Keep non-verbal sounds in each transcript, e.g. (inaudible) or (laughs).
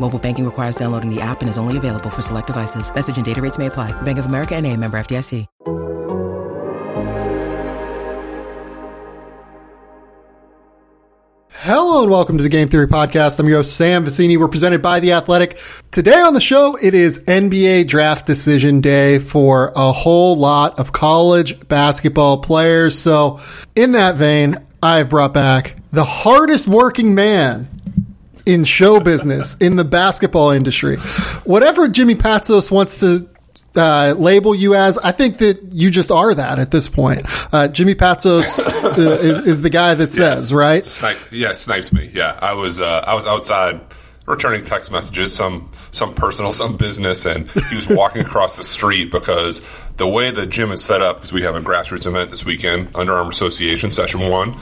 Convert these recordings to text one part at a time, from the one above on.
Mobile banking requires downloading the app and is only available for select devices. Message and data rates may apply. Bank of America and a member FDIC. Hello and welcome to the Game Theory Podcast. I'm your host, Sam Vecenie. We're presented by The Athletic. Today on the show, it is NBA draft decision day for a whole lot of college basketball players. So in that vein, I've brought back the hardest working man in show business in the basketball industry. Whatever Jimmy Patsos wants to uh, label you as, I think that you just are that at this point. Uh, Jimmy Patsos uh, is, is, the guy that says, yes. right? Snipe, yeah, sniped me. Yeah, I was uh, I was outside returning text messages, some some personal, (laughs) some business, and he was walking across the street because the way the gym is set up, because we have a grassroots event this weekend, Under Armour Association Session One.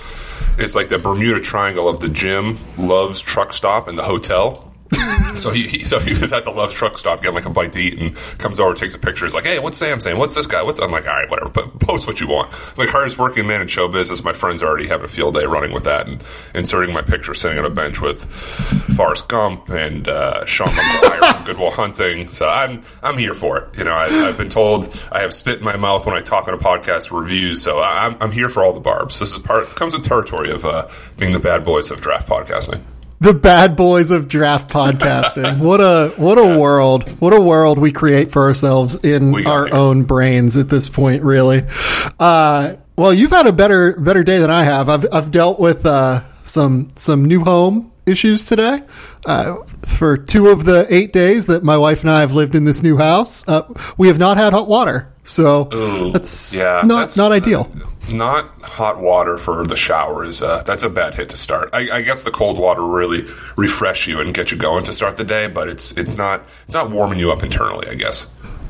It's like the Bermuda Triangle of the gym, Love's truck stop, and the hotel. (laughs) so he, he, so he was at the Love's truck stop getting like a bite to eat and comes over, takes a picture. He's like, "Hey, what's Sam saying? What's this guy? What's?" I'm like, "All right, whatever. But post what you want." Like hardest working man in show business. My friends are already having a field day running with that and inserting my picture sitting on a bench with Forrest Gump and uh, Sean Maguire from Good Will Hunting. So I'm I'm here for it. You know, I, have been told I have spit in my mouth when I talk on a podcast reviews. So I'm I'm here for all the barbs. This is part comes with territory of uh, being the bad boys of draft podcasting the bad boys of draft podcasting. (laughs) what a what a yes. world! What a world we create for ourselves in our own brains at this point. Really. Uh, well, you've had a better better day than I have. I've I've dealt with uh, some some new home issues today. Uh, for two of the eight days that my wife and I have lived in this new house, uh, we have not had hot water. So Ooh, that's yeah, not that's, not ideal. Uh, not hot water for the shower is uh, that's a bad hit to start. I, I, guess the cold water really refresh you and get you going to start the day, but it's it's not it's not warming you up internally. I guess.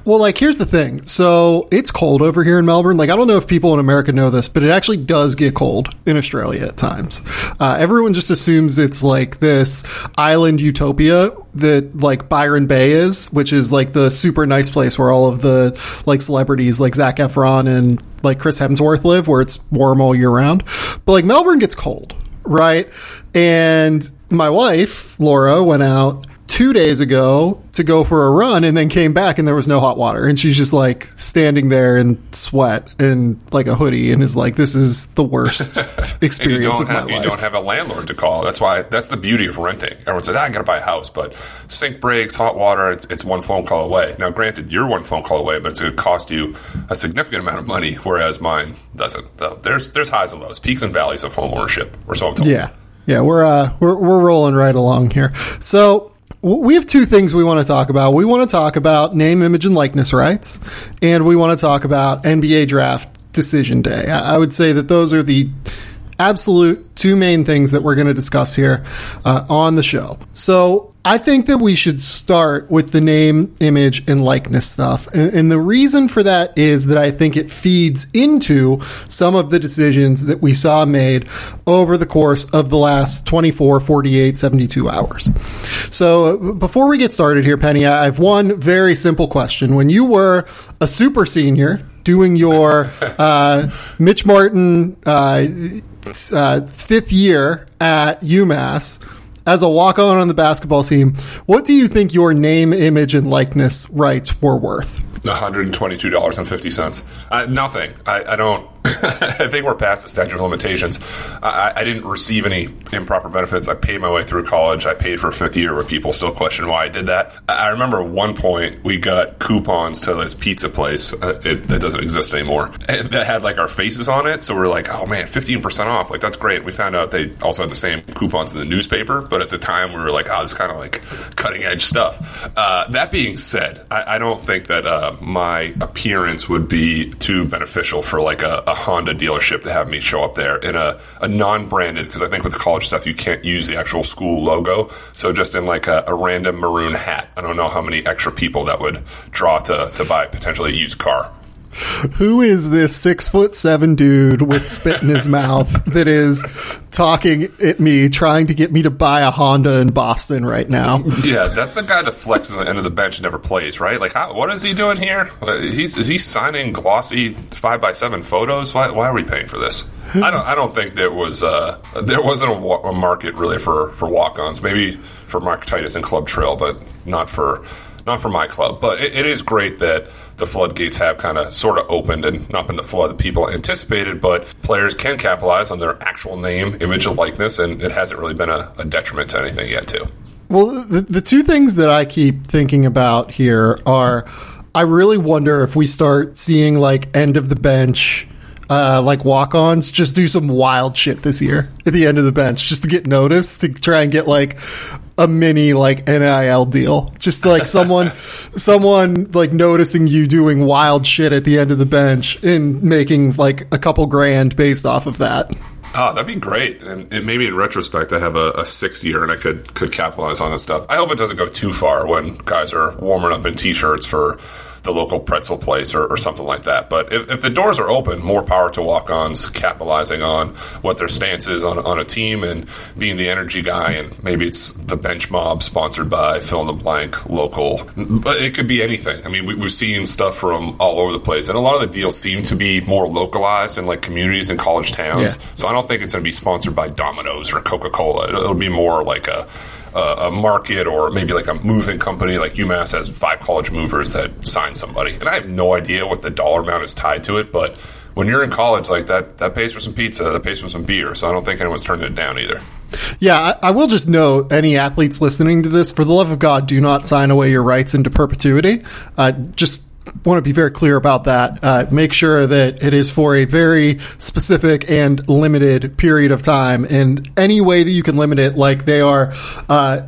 Well, like, here's the thing. So it's cold over here in Melbourne. Like, I don't know if people in America know this, but it actually does get cold in Australia at times. Uh, everyone just assumes it's like this island utopia that like Byron Bay is, which is like the super nice place where all of the like celebrities like Zac Efron and like Chris Hemsworth live, where it's warm all year round. But like Melbourne gets cold, right? And my wife, Laura, went out two days ago to go for a run and then came back and there was no hot water. And she's just like standing there in sweat and like a hoodie and is like, this is the worst (laughs) experience of my have, life. You don't have a landlord to call. That's why, that's the beauty of renting. Everyone says, ah, I got to buy a house, but sink breaks, hot water, it's, it's one phone call away. Now, granted, you're one phone call away, but it's going to cost you a significant amount of money, whereas mine doesn't. So there's, there's highs and lows, peaks and valleys of home ownership, or so I'm told. Yeah. Yeah, we're uh, we're we're rolling right along here. So we have two things we want to talk about. We want to talk about name, image, and likeness rights, and we want to talk about NBA draft decision day. I would say that those are the absolute two main things that we're going to discuss here uh, on the show. So I think that we should start with the name, image, and likeness stuff. And, and, the reason for that is that I think it feeds into some of the decisions that we saw made over the course of the last 24, 48, 72 hours. So before we get started here, Penny, I have one very simple question. When you were a super senior, doing your (laughs) uh, Mitch Martin uh, uh, fifth year at UMass, as a walk on on the basketball team, what do you think your name, image, and likeness rights were worth? $122.50. Uh, nothing. I, I don't. (laughs) I think we're past the statute of limitations. I, I, didn't receive any improper benefits. I paid my way through college. I paid for a fifth year where people still question why I did that. I remember one point we got coupons to this pizza place uh, it, that doesn't exist anymore that had like our faces on it. So we are like, oh man, 15% off. Like, that's great. We found out they also had the same coupons in the newspaper. But at the time, we were like, oh, it's kind of like cutting edge stuff. Uh, that being said, I, I don't think that uh, my appearance would be too beneficial for like a, a Honda dealership to have me show up there in a, a non branded, because I think with the college stuff, you can't use the actual school logo. So just in like a, a, random maroon hat. I don't know how many extra people that would draw to, to buy potentially a used car. Who is this six foot seven dude with spit in his (laughs) mouth that is talking at me, trying to get me to buy a Honda in Boston right now? Yeah, that's the guy that flexes at the end of the bench and never plays, right? Like, how, what is he doing here? He's, is he signing glossy five by seven photos? Why, why are we paying for this? I don't. I don't think there was uh, there wasn't a, a, market really for, for walk-ons. Maybe for Mark Titus and Club Trillion, but not for not for my club. But it, it is great that the floodgates have kind of sort of opened and not been the flood that people anticipated, but players can capitalize on their actual name, image, and likeness, and it hasn't really been a, a detriment to anything yet, too. Well, the, the two things that I keep thinking about here are I really wonder if we start seeing like end of the bench uh, like walk-ons just do some wild shit this year at the end of the bench just to get noticed to try and get like a mini like NIL deal just like someone (laughs) someone like noticing you doing wild shit at the end of the bench and making like a couple grand based off of that. Oh, that'd be great. And, and, maybe in retrospect, I have a, a sixth year and I could could capitalize on this stuff. I hope it doesn't go too far when guys are warming up in t-shirts for the local pretzel place or, or something like that. But if, if, the doors are open, more power to walk ons capitalizing on what their stance is on, on a team and being the energy guy. And maybe it's the bench mob sponsored by fill in the blank local, but it could be anything. I mean, we, have seen stuff from all over the place. And a lot of the deals seem to be more localized in like communities and college towns. Yeah. So I don't think it's going to be sponsored by Domino's or Coca Cola. It'll, it'll be more like a a, a market or maybe like a moving company like UMass has five college movers that sign somebody. And I have no idea what the dollar amount is tied to it, but when you're in college like that, that pays for some pizza, that pays for some beer. So I don't think anyone's turning it down either. Yeah, I, I, will just note any athletes listening to this, for the love of God, do not sign away your rights into perpetuity. Uh, just want to be very clear about that. Uh, make sure that it is for a very specific and limited period of time, and any way that you can limit it, like they are. Uh,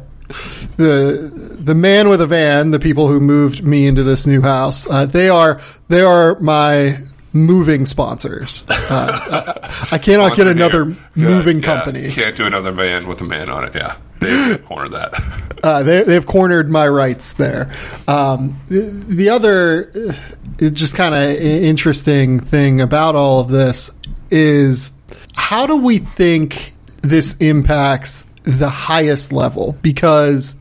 the the man with a van, the people who moved me into this new house, uh, they are they are my moving sponsors. Uh, I, I, cannot get another moving company. Can't do another van with a man on it. Yeah. They have cornered that. (laughs) Uh, they, they've cornered my rights there. Um, the, the, other uh, just kind of interesting thing about all of this is how do we think this impacts the highest level? Because,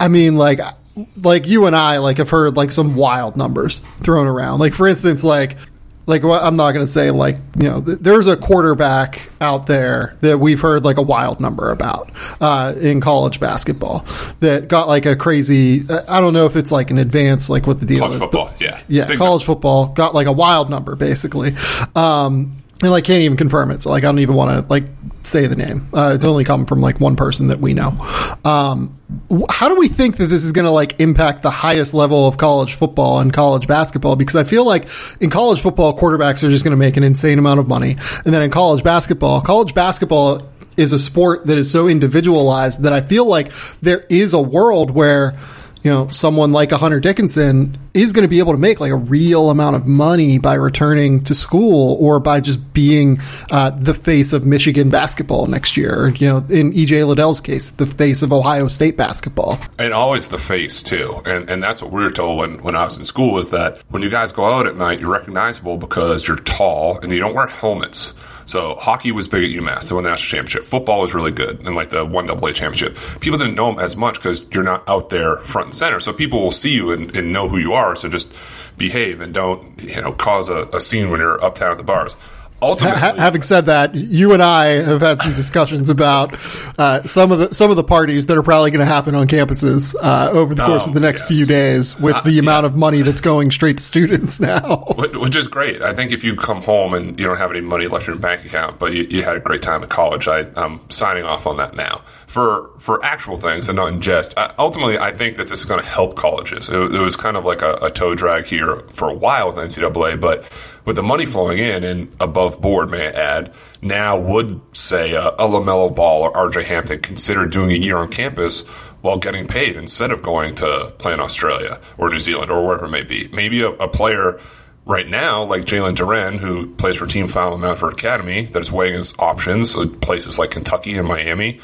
I mean, like, like you and I like have heard like some wild numbers thrown around. Like for instance, like like I'm not going to say like you know there's a quarterback out there that we've heard like a wild number about uh, in college basketball that got like a crazy I don't know if it's like an advance like what the deal college is football, but yeah yeah college football got like a wild number basically. Um, and like can't even confirm it so like I don't even want to like say the name uh, it's only come from like one person that we know um, how do we think that this is going to like impact the highest level of college football and college basketball? Because I feel like in college football, quarterbacks are just going to make an insane amount of money. And then in college basketball, college basketball is a sport that is so individualized that I feel like there is a world where you know, someone like a Hunter Dickinson is going to be able to make like a real amount of money by returning to school or by just being uh, the face of Michigan basketball next year. You know, in EJ Liddell's case, the face of Ohio State basketball. And always the face, too. And, and that's what we were told when, when I was in school is that when you guys go out at night, you're recognizable because you're tall and you don't wear helmets. So hockey was big at UMass. They won the national championship. Football was really good and like the one AA championship. People didn't know them as much because you're not out there front and center. So people will see you and, and know who you are. So just behave and don't you know cause a, a scene when you're uptown at the bars ha- having said that, you and I have had some discussions about uh, some of the some of the parties that are probably going to happen on campuses uh, over the course Oh, of the next yes. few days, with Uh, the amount yeah. of money that's going straight to students (laughs) now. Which is great. I think if you come home and you don't have any money left in your bank account, but you, you had a great time at college, I, I'm signing off on that now. For for actual things and not in jest, I, ultimately, I think that this is going to help colleges. It, it was kind of like a, a toe drag here for a while with NCAA, but with the money flowing in and above board, may I add, now would say a, a LaMelo Ball or RJ Hampton consider doing a year on campus while getting paid instead of going to play in Australia or New Zealand or wherever it may be. Maybe a, a player right now, like Jalen Duren, who plays for Team Final Montverde Academy, that is weighing his options at places like Kentucky and Miami,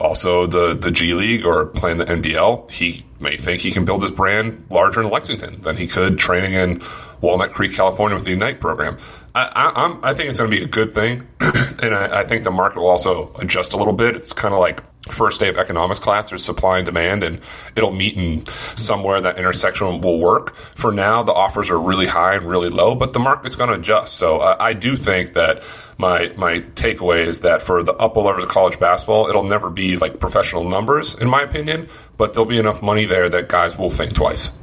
also the, the G League or playing the NBL, he may think he can build his brand larger in Lexington than he could training in Walnut Creek, California with the Ignite program. I, I, I think it's going to be a good thing, (clears throat) and I, I think the market will also adjust a little bit. It's kind of like first day of economics class. There's supply and demand, and it'll meet in somewhere that intersection will work. For now, the offers are really high and really low, but the market's going to adjust. So I, I do think that my my takeaway is that for the upper levels of college basketball, it'll never be like professional numbers, in my opinion, but there'll be enough money there that guys will think twice.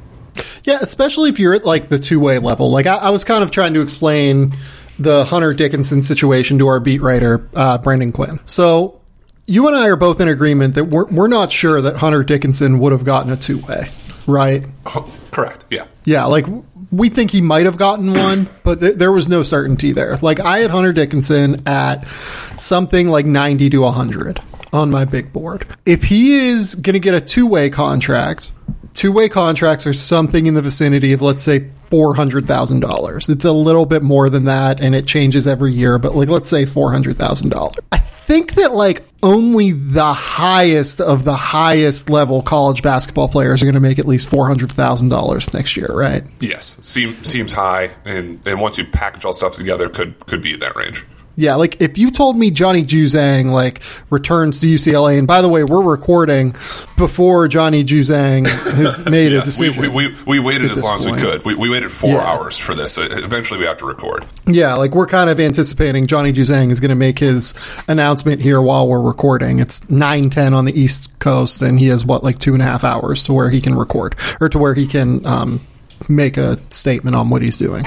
Yeah, especially if you're at like the two way level. Like I, I was kind of trying to explain the Hunter Dickinson situation to our beat writer uh, Brendan Quinn. So you and I are both in agreement that we're we're not sure that Hunter Dickinson would have gotten a two way, right? Oh, correct. Yeah. Yeah, like we think he might have gotten one, (clears throat) but th- there was no certainty there. Like I had Hunter Dickinson at something like 90 to 100 on my big board. If he is going to get a two-way contract, two-way contracts are something in the vicinity of let's say $400,000. It's a little bit more than that and it changes every year, but like let's say $400,000. I think that like only the highest of the highest level college basketball players are going to make at least $400,000 next year, right? Yes. Seem, seems high, and, and once you package all stuff together, could could be that range. Yeah, like if you told me Johnny Juzang like returns to UCLA, and by the way, we're recording before Johnny Juzang has (laughs) made a Yes, we, decision. we, we, we waited as long as we could. We, we waited four Yeah. hours for this. Uh, Eventually, we have to record. yeah, like we're kind of anticipating Johnny Juzang is going to make his announcement here while we're recording. It's nine ten on the East Coast, and he has what like two and a half hours to where he can record or to where he can um, make a statement on what he's doing.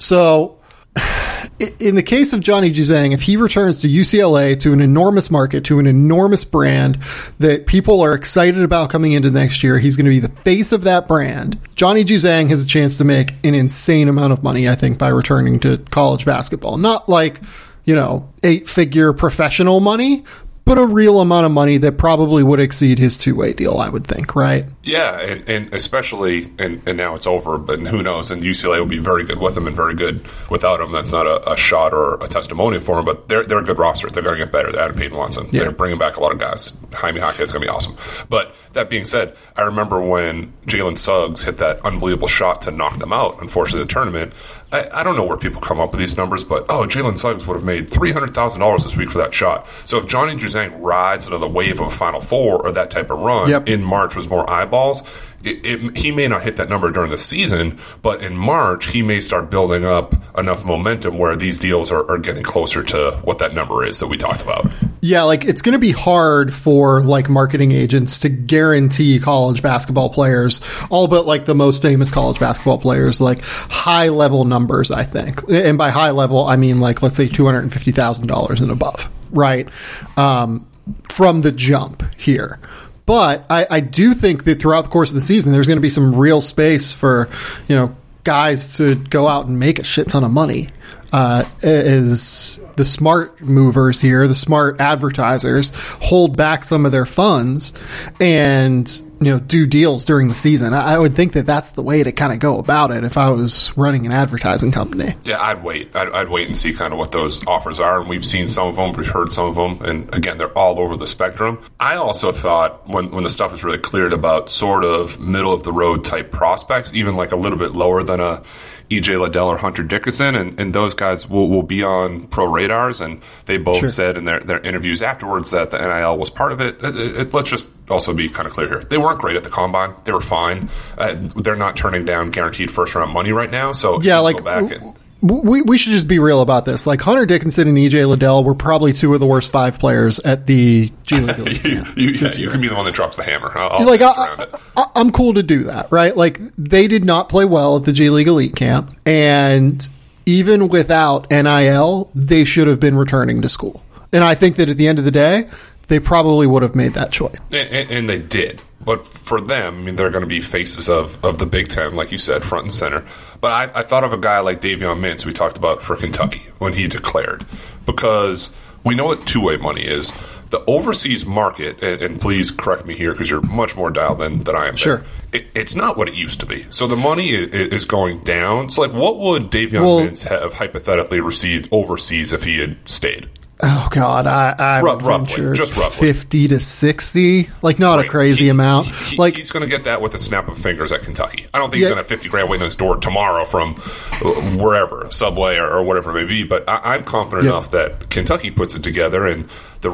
So in the case of Johnny Juzang, if he returns to UCLA to an enormous market, to an enormous brand that people are excited about coming into next year, he's going to be the face of that brand. Johnny Juzang has a chance to make an insane amount of money, I think, by returning to college basketball. Not like, you know, eight figure professional money, but a real amount of money that probably would exceed his two way deal, I would think, right? Yeah, and, and especially, and, and now it's over, but who knows? And UCLA will be very good with him and very good without him. That's not a, a shot or a testimonial for him, but they're, they're a good roster. They're going to get better. They added Peyton Watson. Yeah. They're bringing back a lot of guys. Jaime Jaquez is going to be awesome. But that being said, I remember when Jalen Suggs hit that unbelievable shot to knock them out, unfortunately, the tournament. I, I don't know where people come up with these numbers, but oh, Jalen Suggs would have made $300,000 this week for that shot. So if Johnny Juzang rides another wave of a Final Four or that type of run Yep. in March was more eyeballs, it, it, he may not hit that number during the season, but in March, he may start building up enough momentum where these deals are, are getting closer to what that number is that we talked about. Yeah, like it's going to be hard for like marketing agents to guarantee college basketball players, all but like the most famous college basketball players, like high level numbers, I think. And by high level, I mean like, let's say $250,000 and above, right? Um, from the jump here. But I, I do think that throughout the course of the season, there's going to be some real space for, you know, guys to go out and make a shit ton of money. Uh, as the smart movers here, the smart advertisers hold back some of their funds and, you know, do deals during the season. I, I would think that that's the way to kind of go about it if I was running an advertising company. Yeah, I'd wait. I'd, I'd wait and see kind of what those offers are. And we've seen some of them, we've heard some of them, and again, they're all over the spectrum. I also thought when when the stuff was really cleared about sort of middle of the road type prospects, even like a little bit lower than a EJ Liddell or Hunter Dickinson, and, and those guys will, will be on pro radars. And they both Sure. said in their, their interviews afterwards that the NIL was part of it. It- it- let's just also be kind of clear here. They weren't great at the combine. They were fine. Uh, they're not turning down guaranteed first round money right now. So Yeah, like go back and we, we should just be real about this. Like Hunter Dickinson and EJ Liddell were probably two of the worst five players at the G League. Elite you, camp you, yeah, you can be the one that drops the hammer. I'll, I'll like I, I, I'm cool to do that, right? Like they did not play well at the G League Elite camp, and even without NIL, they should have been returning to school. And I think that at the end of the day, they probably would have made that choice. And, and, and they did. But for them, I mean, they're going to be faces of, of the Big Ten, like you said, front and center. But I, I thought of a guy like Davion Mintz, we talked about for Kentucky when he declared, because we know what two way money is. The overseas market, and, and please correct me here because you're much more dialed in than I am. Sure. It, it's not what it used to be. So the money is, is going down. So, like, what would Davion Well- Mintz have hypothetically received overseas if he had stayed? Oh God, I, I would roughly, just roughly. fifty to sixty, like not a crazy He- amount. he- like he's going to get that with a snap of fingers at Kentucky. I don't think Yeah. he's going to have fifty grand waiting on his door tomorrow from uh, wherever, Subway or, or whatever it may be. But I, I'm confident Yeah. enough that Kentucky puts it together, and the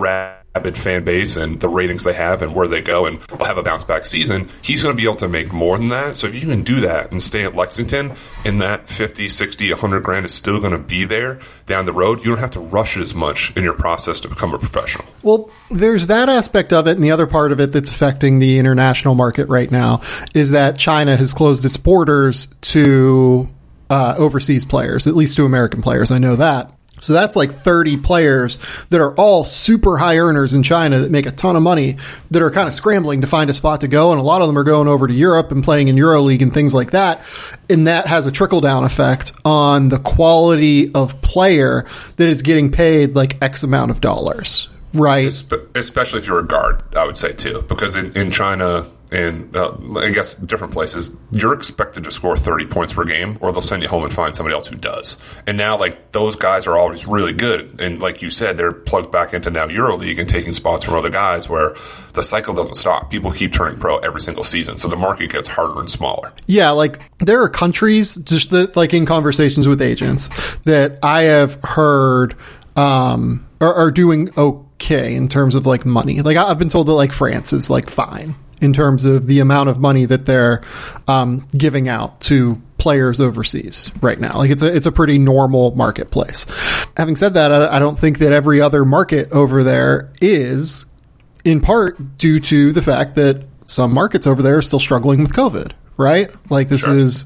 rabid fan base and the ratings they have and where they go, and have a bounce back season. He's going to be able to make more than that. So if you can do that and stay at Lexington, and that 50, 60, 100 grand is still going to be there down the road, you don't have to rush it as much in your process to become a professional. Well, there's that aspect of it, and the other part of it that's affecting the international market right now is that China has closed its borders to uh, overseas players, at least to American players. I know that. So that's like 30 players that are all super high earners in China that make a ton of money that are kind of scrambling to find a spot to go. And a lot of them are going over to Europe and playing in EuroLeague and things like that. And that has a trickle down effect on the quality of player that is getting paid like X amount of dollars. Right. Espe- especially if you're a guard, I would say too, because in, in China and uh, I guess different places, you're expected to score 30 points per game, or they'll send you home and find somebody else who does. And now, like those guys are always really good, and like you said, they're plugged back into now EuroLeague and taking spots from other guys, where the cycle doesn't stop. People keep turning pro every single season, so the market gets harder and smaller. Yeah, like there are countries just that, like in conversations with agents that I have heard um, are, are doing okay in terms of like money. Like I've been told that like France is like fine in terms of the amount of money that they're um, giving out to players overseas right now. Like it's a it's a pretty normal marketplace. Having said that, I, I don't think that every other market over there is in part due to the fact that some markets over there are still struggling with COVID, right? Like this Sure. is,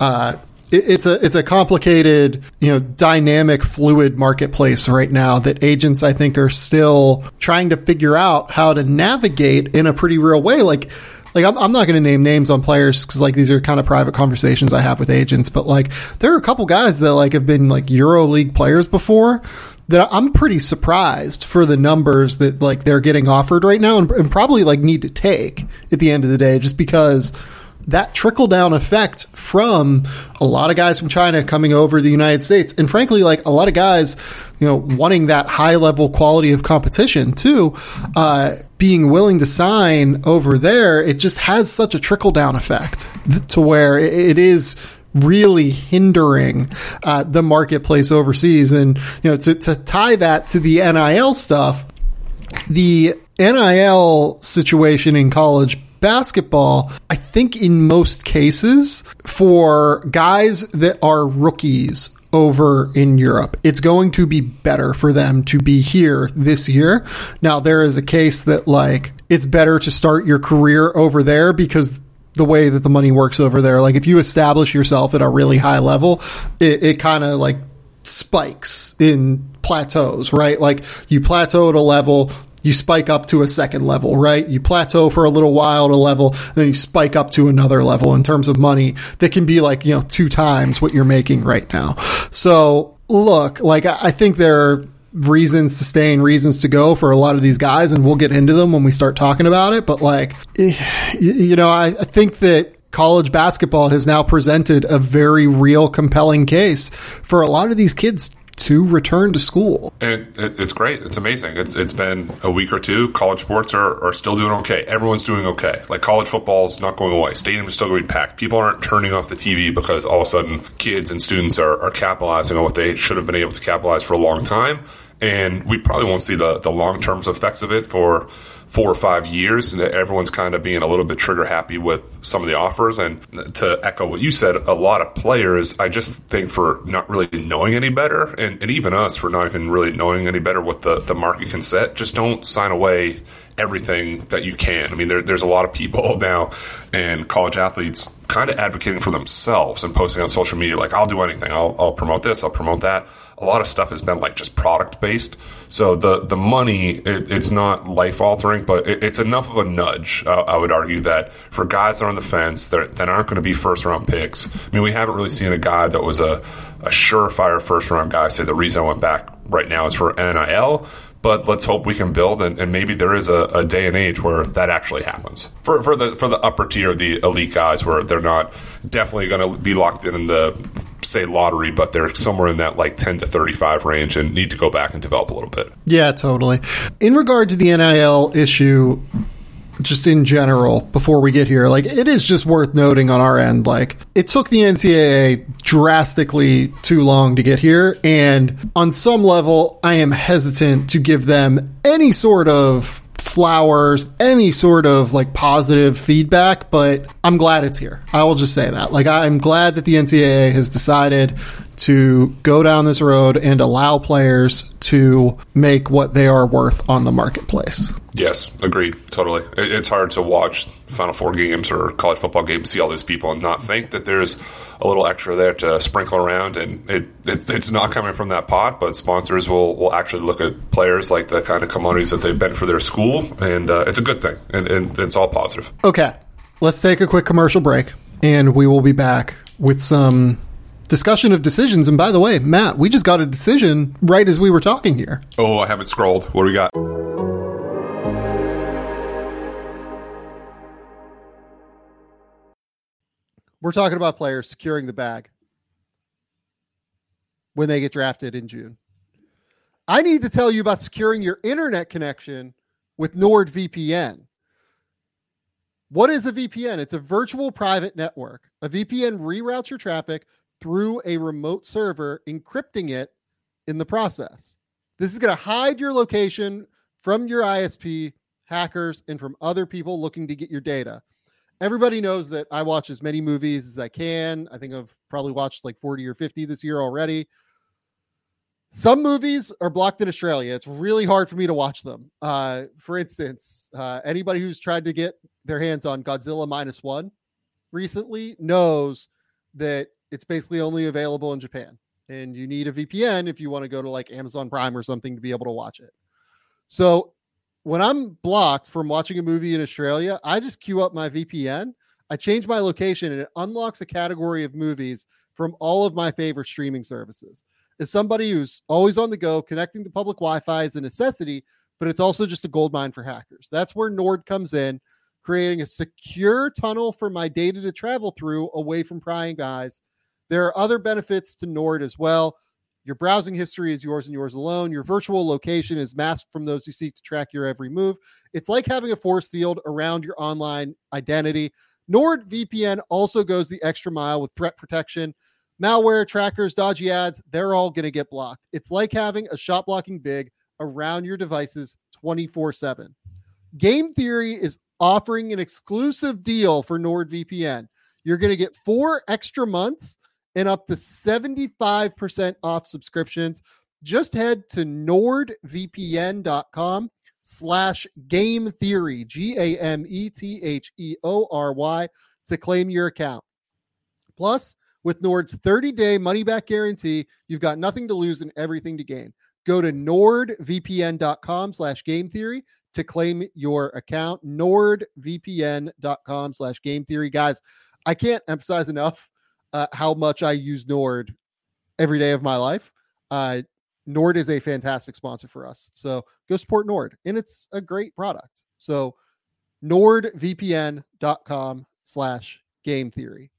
uh, it's a it's a complicated, you know, dynamic, fluid marketplace right now that agents I think are still trying to figure out how to navigate in a pretty real way. Like, like I'm, I'm not going to name names on players because like these are kind of private conversations I have with agents, but like there are a couple guys that like have been like Euro League players before that I'm pretty surprised for the numbers that like they're getting offered right now and, and probably like need to take at the end of the day just because that trickle down effect from a lot of guys from China coming over the United States and frankly like a lot of guys you know wanting that high level quality of competition too uh, being willing to sign over there it just has such a trickle down effect to where it, it is really hindering uh, the marketplace overseas. And you know, to, to tie that to the NIL stuff, the NIL situation in college basketball, I think in most cases for guys that are rookies over in Europe. It's going to be better for them to be here this year. Now, there is a case that like it's better to start your career over there because the way that the money works over there. Like if you establish yourself at a really high level, it, it kind of like spikes in plateaus, right? Like you plateau at a level, you spike up to a second level, right? You plateau for a little while at a level, then you spike up to another level in terms of money that can be like, you know, two times what you're making right now. So look, like I think there are reasons to stay and reasons to go for a lot of these guys, and we'll get into them when we start talking about it. But like, eh, you know, I think that college basketball has now presented a very real, compelling case for a lot of these kids to return to school. And it, it, it's great. It's amazing. It's it's been a week or two. College sports are, are still doing okay. Everyone's doing okay. Like college football's not going away. Stadiums are still going to be packed. People aren't turning off the TV because all of a sudden kids and students are, are capitalizing on what they should have been able to capitalize for a long time. and we probably won't see the, the long term effects of it for four or five years. And everyone's kind of being a little bit trigger happy with some of the offers. And to echo what you said, a lot of players, I just think for not really knowing any better, and, and even us for not even really knowing any better what the, the market can set, just don't sign away everything that you can. I mean, there, there's a lot of people (laughs) now and college athletes kind of advocating for themselves and posting on social media like, I'll do anything. I'll, I'll promote this. I'll promote that a lot of stuff has been like just product based. So the the money it, it's not life altering, but it, it's enough of a nudge. Uh, I would argue that for guys that are on the fence that, that aren't going to be first round picks. I mean, we haven't really seen a guy that was a a surefire first round guy say the reason I went back right now is for NIL. But let's hope we can build, and, and maybe there is a, a, day and age where that actually happens for, for the for the upper tier, the elite guys, where they're not definitely going to be locked in in the say lottery, but they're somewhere in that like 10 to 35 range and need to go back and develop a little bit. Yeah, totally. In regard to the NIL issue, just in general, before we get here, like it is just worth noting on our end, like it took the NCAA drastically too long to get here. And on some level, I am hesitant to give them any sort of flowers, any sort of like positive feedback, but I'm glad it's here. I will just say that. Like, I'm glad that the NCAA has decided to go down this road and allow players to make what they are worth on the marketplace. Yes, agreed. Totally. It's hard to watch Final Four games or college football games, see all these people, and not think that there's a little extra there to sprinkle around. And it, it, it's not coming from that pot, but sponsors will, will actually look at players like the kind of commodities that they've been for their school, and uh, it's a good thing, and, and it's all positive. Okay, let's take a quick commercial break, and we will be back with some discussion of decisions. And by the way, Matt, we just got a decision right as we were talking here. Oh, I haven't scrolled. What do we got? We're talking about players securing the bag when they get drafted in June. I need to tell you about securing your internet connection with NordVPN. What is a VPN? It's a virtual private network. A VPN reroutes your traffic through a remote server, encrypting it in the process. This is going to hide your location from your ISP, hackers, and from other people looking to get your data everybody knows that I watch as many movies as I can. I think I've probably watched like 40 or 50 this year already. Some movies are blocked in Australia. It's really hard for me to watch them. Uh, for instance, uh, anybody who's tried to get their hands on Godzilla Minus One recently knows that it's basically only available in Japan. And you need a VPN if you want to go to like Amazon Prime or something to be able to watch it. So when I'm blocked from watching a movie in Australia, I just queue up my VPN. I change my location and it unlocks a category of movies from all of my favorite streaming services. As somebody who's always on the go, connecting to public Wi Fi is a necessity, but it's also just a gold mine for hackers. That's where Nord comes in, creating a secure tunnel for my data to travel through away from prying guys. There are other benefits to Nord as well. Your browsing history is yours and yours alone. Your virtual location is masked from those who seek to track your every move. It's like having a force field around your online identity. NordVPN also goes the extra mile with threat protection. Malware, trackers, dodgy ads, they're all going to get blocked. It's like having a shot blocking big around your devices 24 7. Game Theory is offering an exclusive deal for NordVPN. You're going to get four extra months and up to 75% off subscriptions. Just head to nordvpn.com slash game theory, G A M E T H E O R Y, to claim your account. Plus, with Nord's 30 day money back guarantee, you've got nothing to lose and everything to gain. Go to nordvpn.com slash game theory to claim your account. Nordvpn.com slash game theory. Guys, I can't emphasize enough uh, how much I use Nord every day of my life. Uh, Nord is a fantastic sponsor for us. So go support Nord, and it's a great product. So nordvpn.com slash game theory.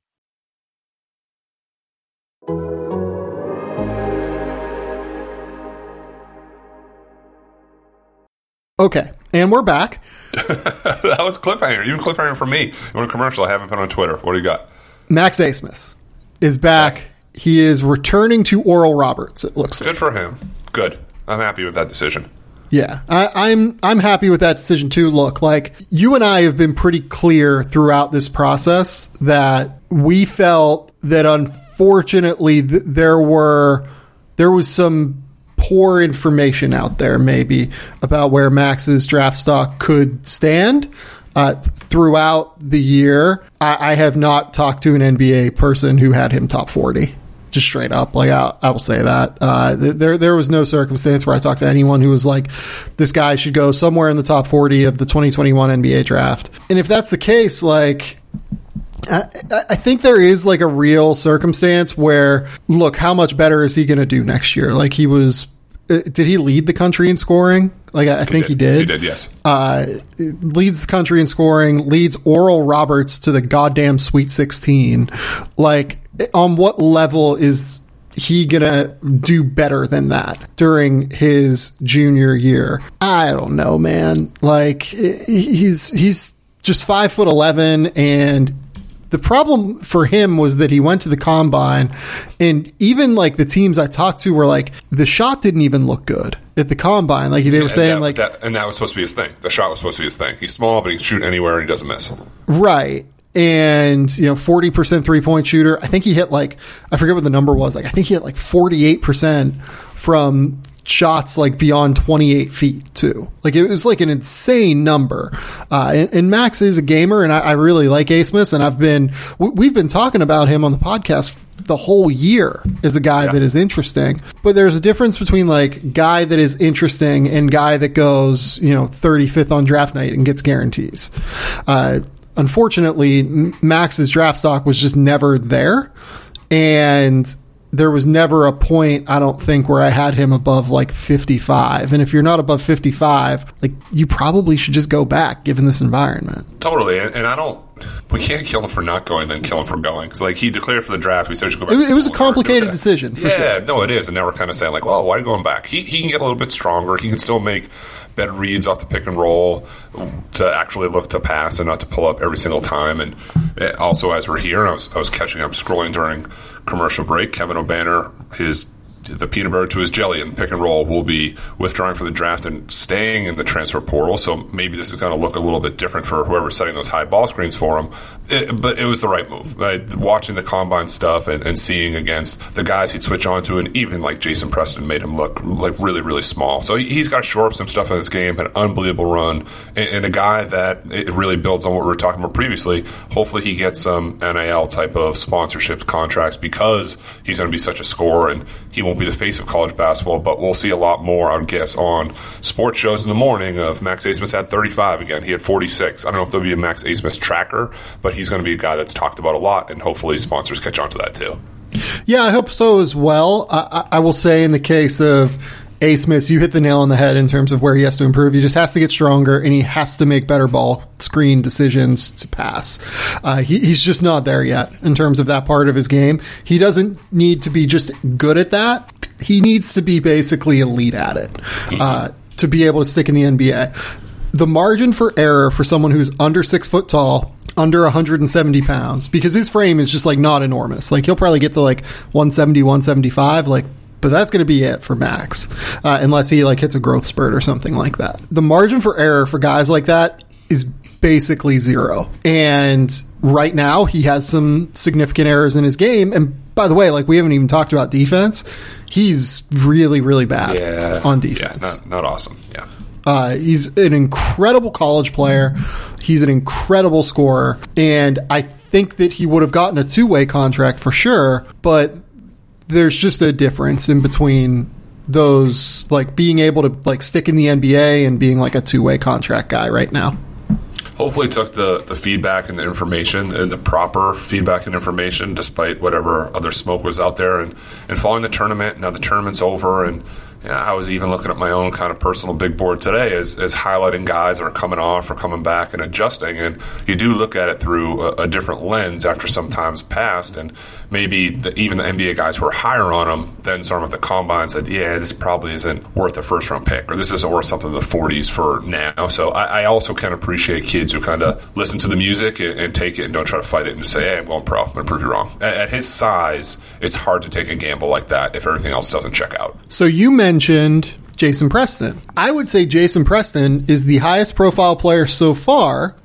Okay, and we're back. (laughs) that was cliffhanger. Even cliffhanger for me. You want a commercial I haven't been on Twitter. What do you got? Max Abmas is back. He is returning to Oral Roberts. It looks good like. for him. Good. I'm happy with that decision. Yeah, I, I'm I'm happy with that decision too. Look, like you and I have been pretty clear throughout this process that we felt that unfortunately th- there were there was some poor information out there maybe about where Max's draft stock could stand. Uh, throughout the year, I, I have not talked to an NBA person who had him top 40 just straight up. Like I, I will say that uh, th- there there was no circumstance where I talked to anyone who was like, this guy should go somewhere in the top forty of the 2021 NBA draft. And if that's the case, like. I, I think there is like a real circumstance where, look, how much better is he going to do next year? Like he was, did he lead the country in scoring? Like I, I think he did. He did, yes. Uh, leads the country in scoring. Leads Oral Roberts to the goddamn Sweet 16. Like on what level is he gonna do better than that during his junior year? I don't know, man. Like he's he's just five foot eleven, and the problem for him was that he went to the combine, and even like the teams I talked to were like the shot didn't even look good at the combine. Like they were saying, that, like that, and that was supposed to be his thing. The shot was supposed to be his thing. He's small, but he can shoot anywhere and he doesn't miss. right and you know 40% three point shooter i think he hit like i forget what the number was like i think he hit like 48% from shots like beyond 28 feet too like it was like an insane number uh, and, and, max is a gamer and I, I, really like Abmas, and i've been we've been talking about him on the podcast the whole year as a guy yeah. that is interesting but there's a difference between like guy that is interesting and guy that goes you know 35th on draft night and gets guarantees uh, unfortunately, Max's draft stock was just never there. And there was never a point, I don't think, where I had him above like 55. And if you're not above 55, like you probably should just go back given this environment. Totally. And, I don't, we can't kill him for not going, then kill him for going. Because like he declared for the draft, we said should go back. It, it was a complicated decision. yeah, sure. no, it is. And now we're kind of saying like, well, why are you going back? He, he can get a little bit stronger. He can still make better reads off the pick and roll to actually look to pass and not to pull up every single time. And eh, also, as we're here, I was, I was catching up scrolling during commercial break. Kevin Obanor, his the peanut butter to his jelly and pick and roll will be withdrawing from the draft and staying in the transfer portal. So maybe this is going to look a little bit different for whoever's setting those high ball screens for him. It, but it was the right move. Right? Watching the combine stuff and, and, seeing against the guys he'd switch on to, and even like Jason Preston made him look like really, really small. So he, has got to shore up some stuff in this game, had an unbelievable run, and, and, a guy that it really builds on what we were talking about previously. Hopefully he gets some NIL type of sponsorships contracts because he's going to be such a scorer and he won't be the face of college basketball, but we'll see a lot more, I would guess, on sports shows in the morning of Max Abmas had 35 again. He had 46. I don't know if there'll be a Max Abmas tracker, but he's going to be a guy that's talked about a lot, and hopefully sponsors catch on to that too. Yeah, I hope so as well. I, I will say in the case of Abmas, you hit the nail on the head in terms of where he has to improve. He just has to get stronger and he has to make better ball screen decisions to pass. Uh, he, he's just not there yet in terms of that part of his game. He doesn't need to be just good at that. He needs to be basically elite at it uh, to be able to stick in the NBA. The margin for error for someone who's under six foot tall under 170 pounds because his frame is just like not enormous. Like he'll probably get to like 170, 175. Like but that's going to be it for Max, uh, unless he like hits a growth spurt or something like that. The margin for error for guys like that is basically zero. And right now, he has some significant errors in his game. And by the way, like we haven't even talked about defense. He's really, really bad yeah. on defense. Yeah, not, not awesome. Yeah. Uh, he's an incredible college player. He's an incredible scorer. And I think that he would have gotten a two way contract for sure. But there's just a difference in between those like being able to like stick in the NBA and being like a two way contract guy right now. Hopefully, took the the feedback and the information and the proper feedback and information, despite whatever other smoke was out there, and and following the tournament. Now the tournament's over, and I was even looking at my own kind of personal big board today as, as highlighting guys that are coming off or coming back and adjusting. And you do look at it through a, a different lens after some time's passed. And maybe the, even the NBA guys who are higher on him then saw them at the combine said, yeah, this probably isn't worth a first round pick or this isn't worth something in the 40s for now. So I, I also can appreciate kids who kind of listen to the music and, and, take it and don't try to fight it and just say, hey, I'm going pro. I'm going to prove you wrong. At, at his size, it's hard to take a gamble like that if everything else doesn't check out. So you mentioned Jason Preston. I would say Jason Preston is the highest profile player so far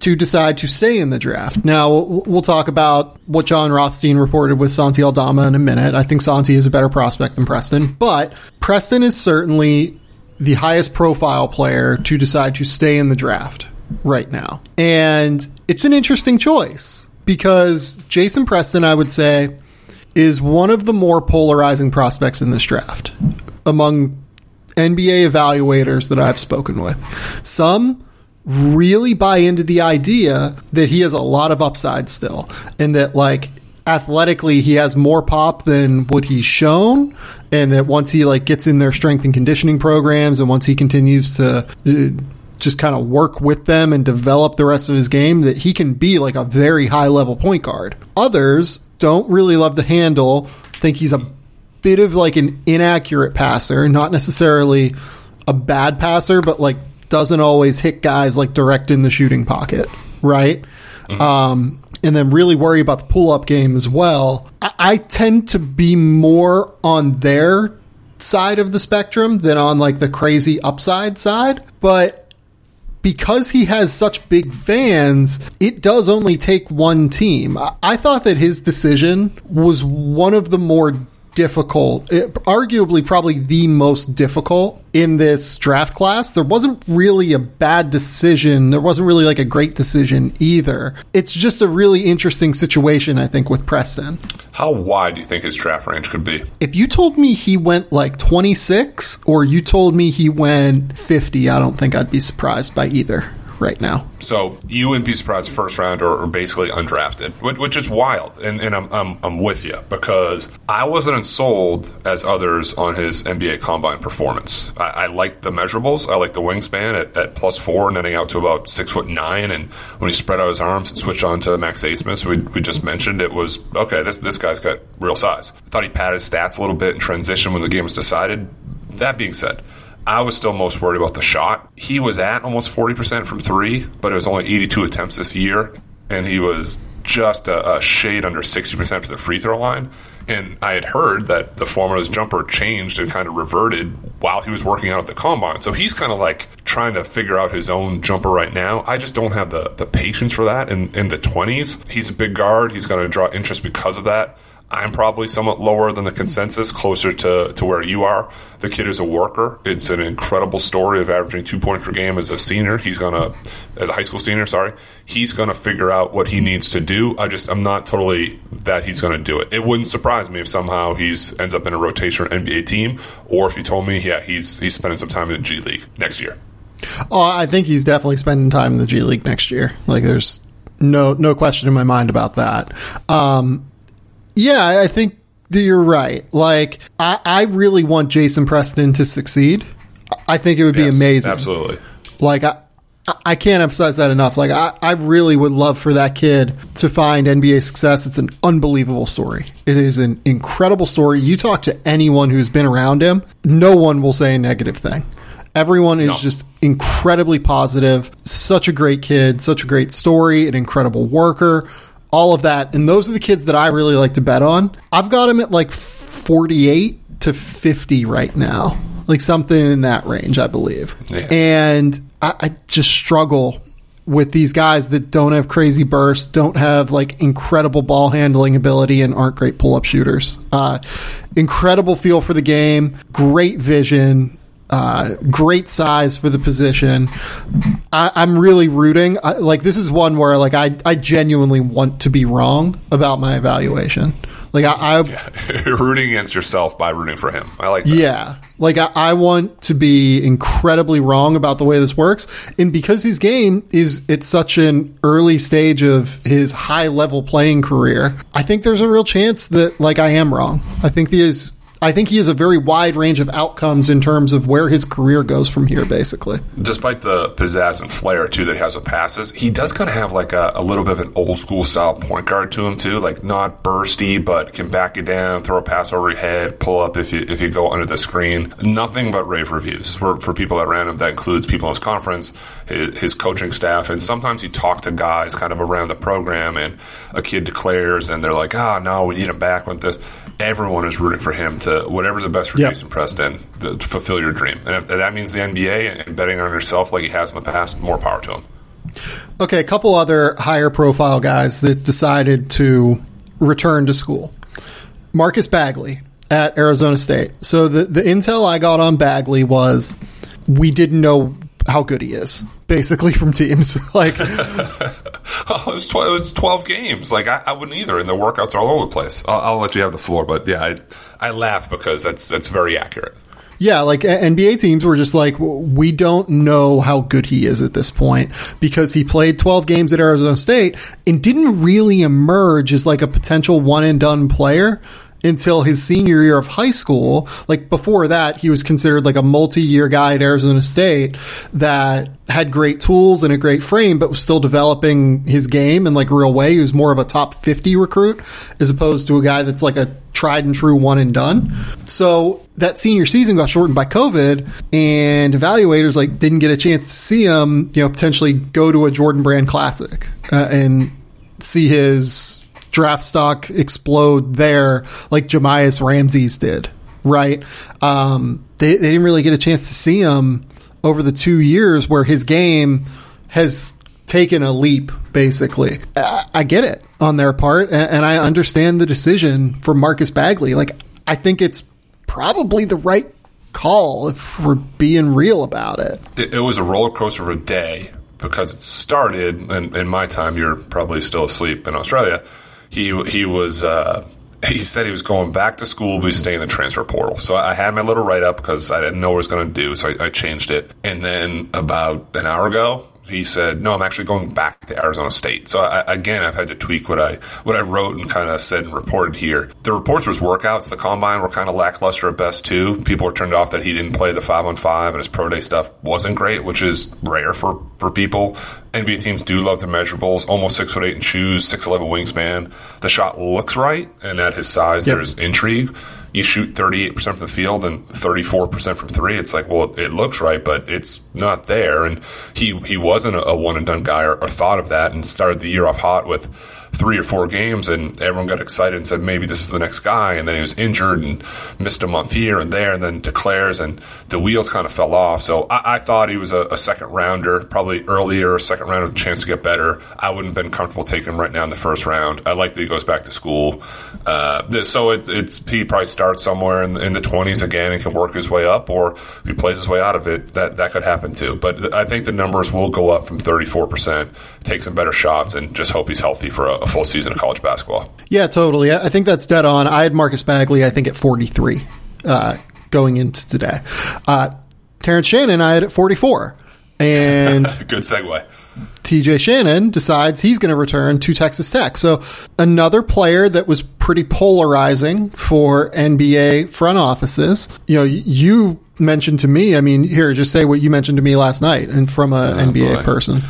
to decide to stay in the draft. Now, we'll talk about what Jon Rothstein reported with Santi Aldama in a minute. I think Santi is a better prospect than Preston, but Preston is certainly the highest profile player to decide to stay in the draft right now. And it's an interesting choice because Jason Preston, I would say, is one of the more polarizing prospects in this draft among NBA evaluators that I've spoken with. Some really buy into the idea that he has a lot of upside still and that like athletically he has more pop than what he's shown and that once he like gets in their strength and conditioning programs and once he continues to uh, just kind of work with them and develop the rest of his game that he can be like a very high level point guard. Others don't really love the handle, think he's a bit of like an inaccurate passer, not necessarily a bad passer, but like doesn't always hit guys like direct in the shooting pocket, right? Mm-hmm. Um, and then really worry about the pull up game as well. I-, I tend to be more on their side of the spectrum than on like the crazy upside side, but because he has such big fans, it does only take one team. I thought that his decision was one of the more difficult, eh, arguably probably the most difficult in this draft class. There wasn't really a bad decision. There wasn't really like a great decision either. It's just a really interesting situation, I think, with Preston. How wide do you think his draft range could be? If you told me he went like 26 or you told me he went 50, I don't think I'd be surprised by either right now. So you wouldn't be surprised first round or, or basically undrafted, which, is wild. And, and I'm, I'm, I'm, with you because I wasn't as sold as others on his NBA combine performance. I, I liked the measurables. I liked the wingspan at, at plus four, netting out to about six foot nine. And when he spread out his arms and switched on to Max Abmas, we, we just mentioned it was okay, this, this guy's got real size. I thought he padded his stats a little bit in transition when the game was decided. That being said, I was still most worried about the shot. He was at almost 40% from three, but it was only 82 attempts this year, and he was just a, a shade under 60% for the free throw line. And I had heard that the form jumper changed and kind of reverted while he was working out at the combine. So he's kind of like trying to figure out his own jumper right now. I just don't have the, the patience for that in, in the 20s. He's a big guard. He's going to draw interest because of that. I'm probably somewhat lower than the consensus, closer to, to where you are. The kid is a worker. It's an incredible story of averaging two points per game as a senior. He's gonna, as a high school senior, sorry, he's gonna figure out what he needs to do. I just, I'm not totally that he's gonna do it. It wouldn't surprise me if somehow he's ends up in a rotation NBA team, or if you told me, yeah, he's he's spending some time in the G League next year. Oh, I think he's definitely spending time in the G League next year. Like, there's no no question in my mind about that. Um, yeah, I think that you're right. Like, I, I really want Jason Preston to succeed. I think it would yes, be amazing. Absolutely. Like, I, I can't emphasize that enough. Like, I, I really would love for that kid to find NBA success. It's an unbelievable story. It is an incredible story. You talk to anyone who's been around him, no one will say a negative thing. Everyone is no. just incredibly positive. Such a great kid, such a great story, an incredible worker all of that. And those are the kids that I really like to bet on. I've got him at like 48 to 50 right now, like something in that range, I believe. Yeah. And I, I just struggle with these guys that don't have crazy bursts, don't have like incredible ball handling ability, and aren't great pull up shooters. Uh, incredible feel for the game, great vision, uh, great size for the position. I, am really rooting. I, like this is one where like I, I genuinely want to be wrong about my evaluation. Like I, I (laughs) yeah. rooting against yourself by rooting for him. I like that. Yeah. Like I, I, want to be incredibly wrong about the way this works. And because his game is it's such an early stage of his high level playing career, I think there's a real chance that like I am wrong. I think he is I think he has a very wide range of outcomes in terms of where his career goes from here, basically. Despite the pizzazz and flair, too, that he has with passes, he does kind of have like a, a, little bit of an old school style point guard to him, too. Like not bursty, but can back you down, throw a pass over your head, pull up if you if you go under the screen. Nothing but rave reviews for, for people at random. That includes people in his conference, his, his coaching staff, and sometimes you talk to guys kind of around the program, and a kid declares, and they're like, ah, oh, no, we need him back with this. Everyone is rooting for him to whatever's the best for Yep. Jason Preston to fulfill your dream. And if that means the NBA and betting on yourself like he has in the past, more power to him. Okay, a couple other higher profile guys that decided to return to school. Marcus Bagley at Arizona State. So the, the intel I got on Bagley was we didn't know how good he is, basically from teams. (laughs) like (laughs) Oh, it, was tw- it was 12 games. Like, I, I wouldn't either. And the workouts are all over the place. I'll, I'll let you have the floor. But yeah, I, I laugh because that's, that's very accurate. Yeah, like NBA teams were just like, we don't know how good he is at this point because he played 12 games at Arizona State and didn't really emerge as like a potential one and done player until his senior year of high school. Like before that, he was considered like a multi year guy at Arizona State that had great tools and a great frame, but was still developing his game in like real way. He was more of a top 50 recruit as opposed to a guy that's like a tried and true one and done. So that senior season got shortened by COVID and evaluators like didn't get a chance to see him, you know, potentially go to a Jordan Brand Classic uh, and see his draft stock explode there like Jemias Ramses did, right? Um, they, they didn't really get a chance to see him over the two years where his game has taken a leap, basically. I, I get it on their part, and, and I understand the decision for Marcus Bagley. Like, I think it's probably the right call if we're being real about it. It, it was a roller coaster of a day because it started, and in my time, you're probably still asleep in Australia. He, he was, uh, (laughs) he said he was going back to school, but he's staying in the transfer portal. So I had my little write up because I didn't know what I was going to do. So I, I changed it. And then about an hour ago, he said, "No, I'm actually going back to Arizona State." So I, again, I've had to tweak what I what I wrote and kind of said and reported here. The reports was workouts. The combine were kind of lackluster at best too. People were turned off that he didn't play the five on five and his pro day stuff wasn't great, which is rare for for people. NBA teams do love the measurables. Almost six foot eight in shoes, six eleven wingspan. The shot looks right, and at his size, Yep. there's intrigue you shoot 38% from the field and 34% from three. It's like, well, it looks right, but it's not there. And he, he wasn't a, a one and done guy or, or thought of that and started the year off hot with three or four games and everyone got excited and said maybe this is the next guy. And then he was injured and missed a month here and there and then declares and the wheels kind of fell off. So i, I thought he was a, a second rounder probably earlier a second round with a chance to get better. I wouldn't have been comfortable taking him right now in the first round. I like that he goes back to school. Uh, so it, it's he probably starts somewhere in, in the 20s again and can work his way up or if he plays his way out of it that, that could happen too. But i think the numbers will go up from 34% take some better shots and just hope he's healthy for a, a full season of college basketball Yeah, totally. I think that's dead on. I had Marcus Bagley, I think, at 43 uh, going into today. Uh, Terrence Shannon, I had at 44. And (laughs) good segue TJ Shannon decides he's going to return to Texas Tech. So another player that was pretty polarizing for NBA front offices. You know, you mentioned to me, I mean, here, just say what you mentioned to me last night and from a NBA boy. person.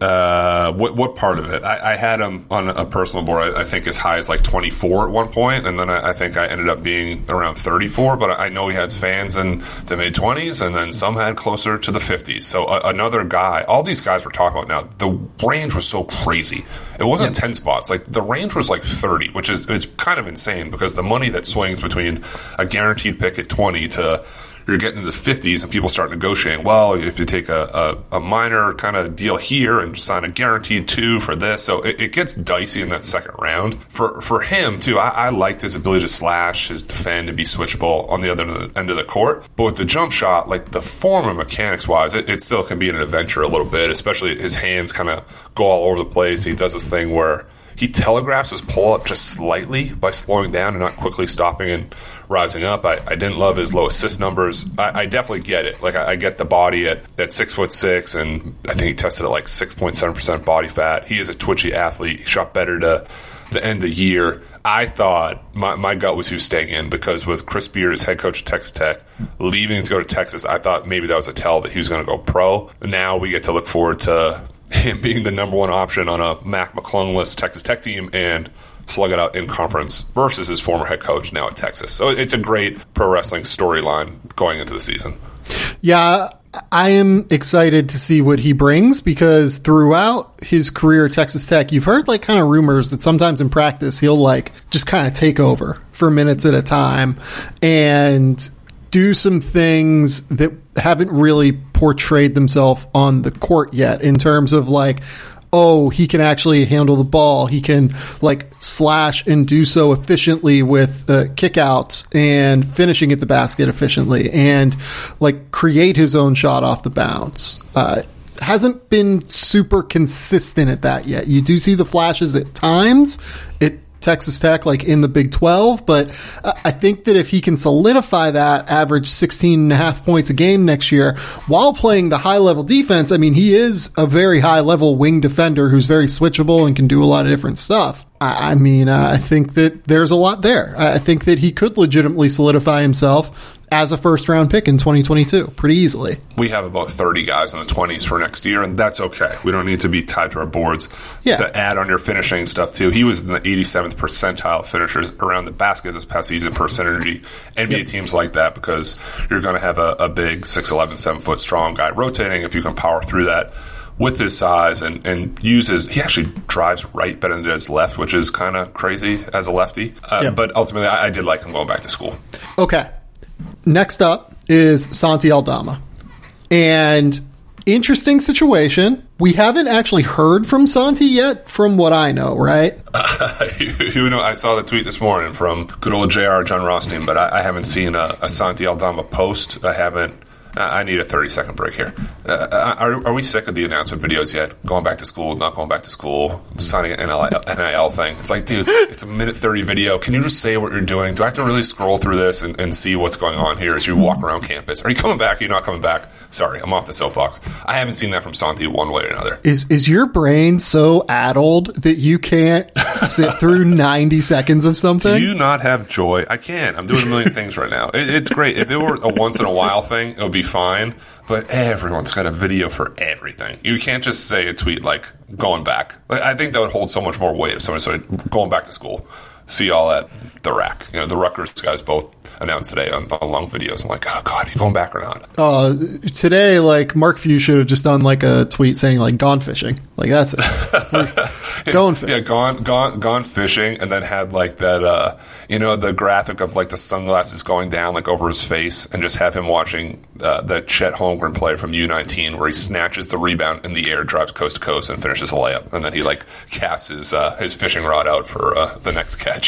Uh, what what part of it? I, I had him on a personal board. I, I think as high as like 24 at one point, and then I, I think I ended up being around 34. But I know he had fans in the mid 20s, and then some had closer to the 50s. So another guy. All these guys we're talking about now, the range was so crazy. It wasn't 10 spots. Like the range was like 30, which is it's kind of insane because the money that swings between a guaranteed pick at 20 to you're getting into the 50s and people start negotiating. Well, if you take a, a, a minor kind of deal here and sign a guaranteed two for this, so it, it gets dicey in that second round. For for him too, I, I liked his ability to slash, his defend, and be switchable on the other end of the court. But with the jump shot, like the form and mechanics wise, it, it still can be an adventure a little bit. Especially his hands kind of go all over the place. He does this thing where he telegraphs his pull up just slightly by slowing down and not quickly stopping and rising up. I, I didn't love his low assist numbers. I, I definitely get it. Like I, I get the body at, at six foot six, and I think he tested at like six point seven percent body fat. He is a twitchy athlete. He shot better to the end of the year. I thought my, my gut was was staying in because with Chris Beard as head coach at Texas Tech, leaving to go to Texas, I thought maybe that was a tell that he was going to go pro. Now we get to look forward to him (laughs) being the number one option on a Mac McClung-less Texas Tech team and slug it out in conference versus his former head coach now at Texas. So it's a great pro wrestling storyline going into the season. Yeah, I am excited to see what he brings because throughout his career at Texas Tech, you've heard like kind of rumors that sometimes in practice he'll like just kind of take over for minutes at a time and do some things that haven't really portrayed themselves on the court yet in terms of like oh, he can actually handle the ball. He can like slash and do so efficiently with uh, kickouts and finishing at the basket efficiently and like create his own shot off the bounce. Uh, hasn't been super consistent at that yet. You do see the flashes at times. It Texas Tech like in the Big 12, but I think that if he can solidify that average 16 and a half points a game next year while playing the high level defense, I mean, he is a very high level wing defender who's very switchable and can do a lot of different stuff. I mean, uh, I think that there's a lot there. I think that he could legitimately solidify himself as a first round pick in 2022 pretty easily. We have about 30 guys in the 20s for next year, and that's okay. We don't need to be tied to our boards yeah. to add on your finishing stuff, too. He was in the 87th percentile finishers around the basket this past season per synergy. NBA yep. teams like that because you're going to have a, a big 6'11, 7 foot strong guy rotating if you can power through that with his size and, and uses he actually drives right better than he does left, which is kind of crazy as a lefty. Uh, yep. But ultimately, I, I, did like him going back to school. Okay, Next up is Santi Aldama. And interesting situation. We haven't actually heard from Santi yet, from what I know, right? Uh, (laughs) you, know, I saw the tweet this morning from good old JR Jon Rothstein, but I, I haven't seen a, a Santi Aldama post. I haven't I need a 30 second break here. Uh, uh, are, are, we sick of the announcement videos yet? Going back to school, not going back to school, signing an NIL, NIL thing. It's like, dude, it's a minute 30 video. Can you just say what you're doing? Do I have to really scroll through this and, and see what's going on here as you walk around campus? Are you coming back? Are you not coming back? Sorry, I'm off the soapbox. I haven't seen that from Santi one way or another. Is is your brain so addled that you can't sit through (laughs) 90 seconds of something? Do you not have joy? I can't. I'm doing a million things right now. It, it's great. If it were a once in a while thing, it would be fine. But everyone's got a video for everything. You can't just say a tweet like going back. I think that would hold so much more weight if someone started going back to school see you all at the RAC. You know, the Rutgers guys both announced today on, on long videos. I'm like, oh god, are you going back or not? Uh, today, like Mark Few should have just done like a tweet saying like gone fishing. Like that's it. (laughs) going fishing. Yeah, gone gone gone fishing, and then had like that. Uh, you know, the graphic of like the sunglasses going down like over his face, and just have him watching uh, the Chet Holmgren play from U19 where he snatches the rebound in the air, drives coast to coast, and finishes a layup, and then he like casts his uh, his fishing rod out for uh, the next catch.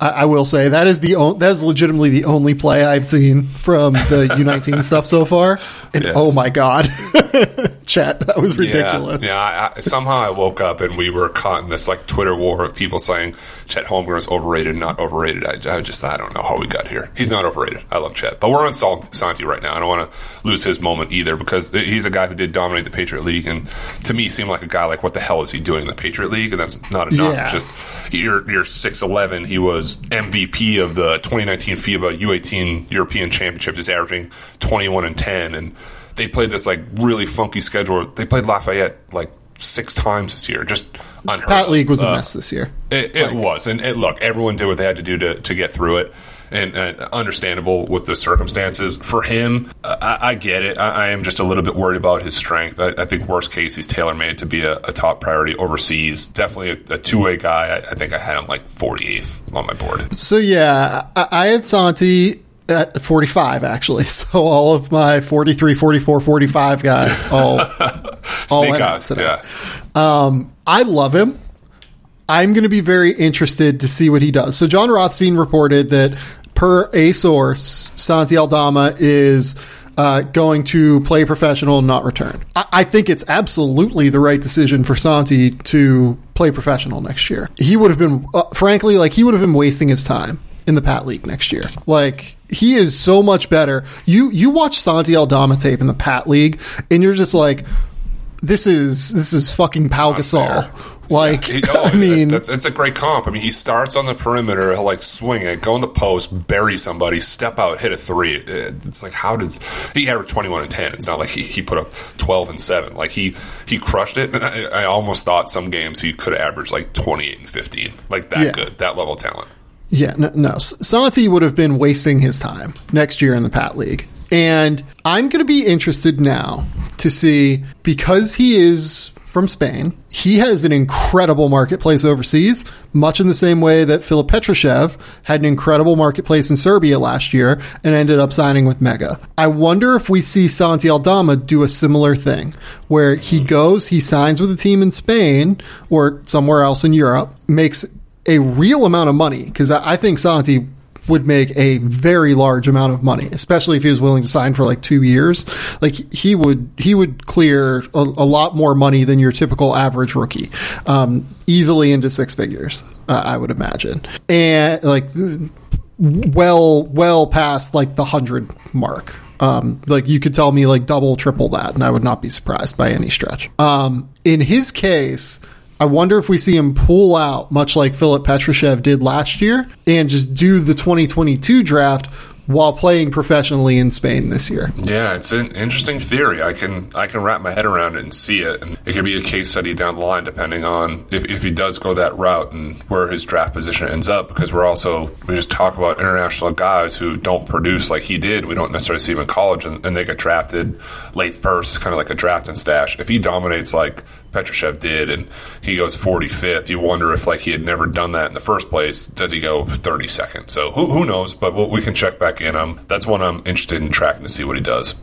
I, I, will say that is the o- that is legitimately the only play I've seen from the U19 stuff so far. And oh yes. oh my god, (laughs) chat (laughs) that was ridiculous. Yeah, yeah I, I, somehow I woke up and we were caught in this like Twitter war of people saying Chet Holmgren is overrated, not overrated. I, I, just I don't know how we got here. He's not overrated. I love Chet, but we're on Santi right now. I don't want to lose his moment either because he's a guy who did dominate the Patriot League, and to me seemed like a guy like what the hell is he doing in the Patriot League? And that's not enough. Yeah. Just you're you're six eleven. He was MVP of the 2019 FIBA U18 European Championship, just averaging 21 and 10. And they played this like really funky schedule. They played Lafayette like six times this year. Just unheard. Pat League was uh, a mess this year. It, it like, was, and it, look, everyone did what they had to do to to get through it and, uh, understandable with the circumstances. For him, I, I, get it. I, I, am just a little bit worried about his strength. I, I think worst case, he's tailor made to be a, a, top priority overseas. Definitely a, a two way guy. I, think I had him like 48th on my board. So yeah, I, had Santi at 45 actually (laughs) so all of my 43 44 45 guys (laughs) all all went out today yeah. um, i love him i'm going to be very interested to see what he does so jon rothstein reported that per a source, Santi Aldama is uh, going to play professional and not return. I-, I think it's absolutely the right decision for Santi to play professional next year. He would have been, uh, frankly, like he would have been wasting his time in the Pat League next year. Like he is so much better. You you watch Santi Aldama tape in the Pat League, and you're just like, this is this is fucking Pau Gasol. Like, yeah, oh, (laughs) I mean, it's, it's a great comp. I mean, he starts on the perimeter, he'll like swing it, go in the post, bury somebody, step out, hit a three. It's like, how does he average 21 and 10? It's not like he, he put up 12 and 7. Like, he, he crushed it. And I, I almost thought some games he could average like 28 and 15. Like, that yeah. good, that level of talent. Yeah, no, no. Santi would have been wasting his time next year in the Pat League. And I'm going to be interested now to see because he is from Spain, he has an incredible marketplace overseas, much in the same way that Filip Petrushev had an incredible marketplace in Serbia last year and ended up signing with Mega. I wonder if we see Santi Aldama do a similar thing where he goes, he signs with a team in Spain or somewhere else in Europe, makes a real amount of money because I think Santi would make a very large amount of money, especially if he was willing to sign for like two years. Like he would, he would clear a, a lot more money than your typical average rookie, um, easily into six figures. Uh, I would imagine, and like well, well past like the hundred mark. Um, like you could tell me like double, triple that, and I would not be surprised by any stretch. Um, in his case, I wonder if we see him pull out, much like Filip Petrushev did last year, and just do the 2022 draft while playing professionally in Spain this year. Yeah, it's an interesting theory. I can I can wrap my head around it and see it, and it could be a case study down the line, depending on if, if he does go that route and where his draft position ends up. Because we're also we just talk about international guys who don't produce like he did. We don't necessarily see him in college, and, and they get drafted late first, kind of like a draft and stash. If he dominates like Petrushev did, and he goes 45th. You wonder if like he had never done that in the first place. Does he go 32nd? So who, who knows? But we can check back in. Um, that's one I'm interested in tracking to see what he does.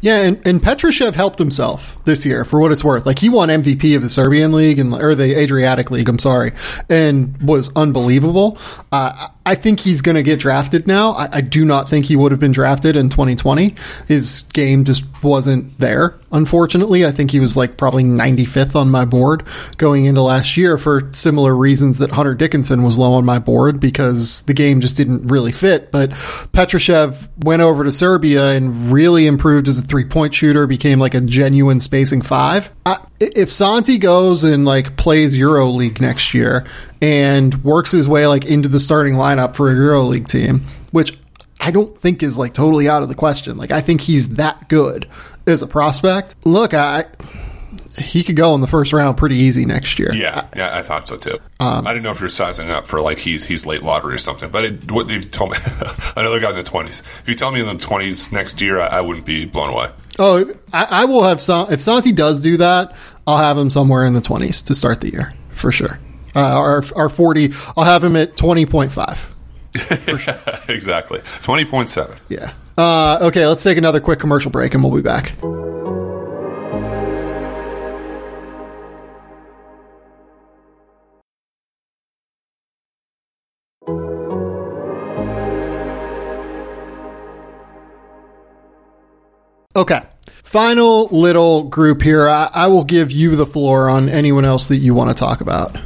Yeah, and, and Petrushev helped himself this year for what it's worth. Like he won MVP of the Serbian League and or the Adriatic League. I'm sorry, and was unbelievable. Uh, I think he's going to get drafted now. I, I, do not think he would have been drafted in 2020. His game just wasn't there. Unfortunately, I think he was like probably 95th on my board going into last year for similar reasons that Hunter Dickinson was low on my board because the game just didn't really fit. But Petrushev went over to Serbia and really improved as a three point shooter, became like a genuine spacing five. I, if Santi goes and like plays Euro League next year and works his way like into the starting lineup for a Euro League team, which I don't think is like totally out of the question. Like I think he's that good as a prospect. Look, I he could go in the first round pretty easy next year. Yeah, yeah, I thought so too. Um, I didn't know if you're sizing up for like he's he's late lottery or something, but it, what you told me, (laughs) another guy in the twenties. If you tell me in the twenties next year, I, I, wouldn't be blown away. Oh, I, I will have some. If Santi does do that, I'll have him somewhere in the twenties to start the year for sure. Uh, our our forty, I'll have him at twenty point five. Sure. (laughs) exactly, twenty point seven. Yeah. Uh, okay, let's take another quick commercial break, and we'll be back. Okay. Final little group here. I, I, will give you the floor on anyone else that you want to talk about.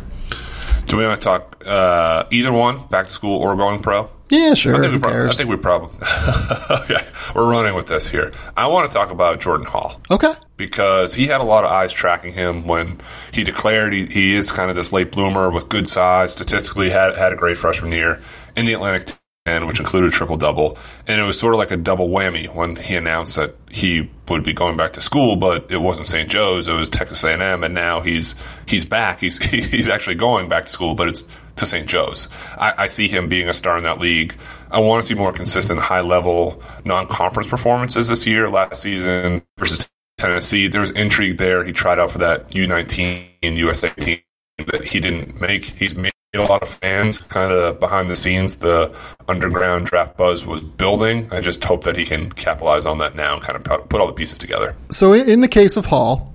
Do we want to talk uh, either one, back to school or going pro? Yeah, sure. I think we, I think we probably. (laughs) okay, we're running with this here. I want to talk about Jordan Hall. Okay. Because he had a lot of eyes tracking him when he declared he, he is kind of this late bloomer with good size. Statistically, had had a great freshman year in the Atlantic which included triple double. And it was sort of like a double whammy when he announced that he would be going back to school, but it wasn't St. Joe's, it was Texas A&M, and now he's he's back. He's (laughs) he's actually going back to school, but it's to St. Joe's. I, I see him being a star in that league. I want to see more consistent, high level, non conference performances this year. Last season versus Tennessee, there was intrigue there. He tried out for that U19 USA team that he didn't make. He's made a lot of fans kind of behind the scenes. The underground draft buzz was building. I just hope that he can capitalize on that now and kind of put all the pieces together. So, in the case of Hall,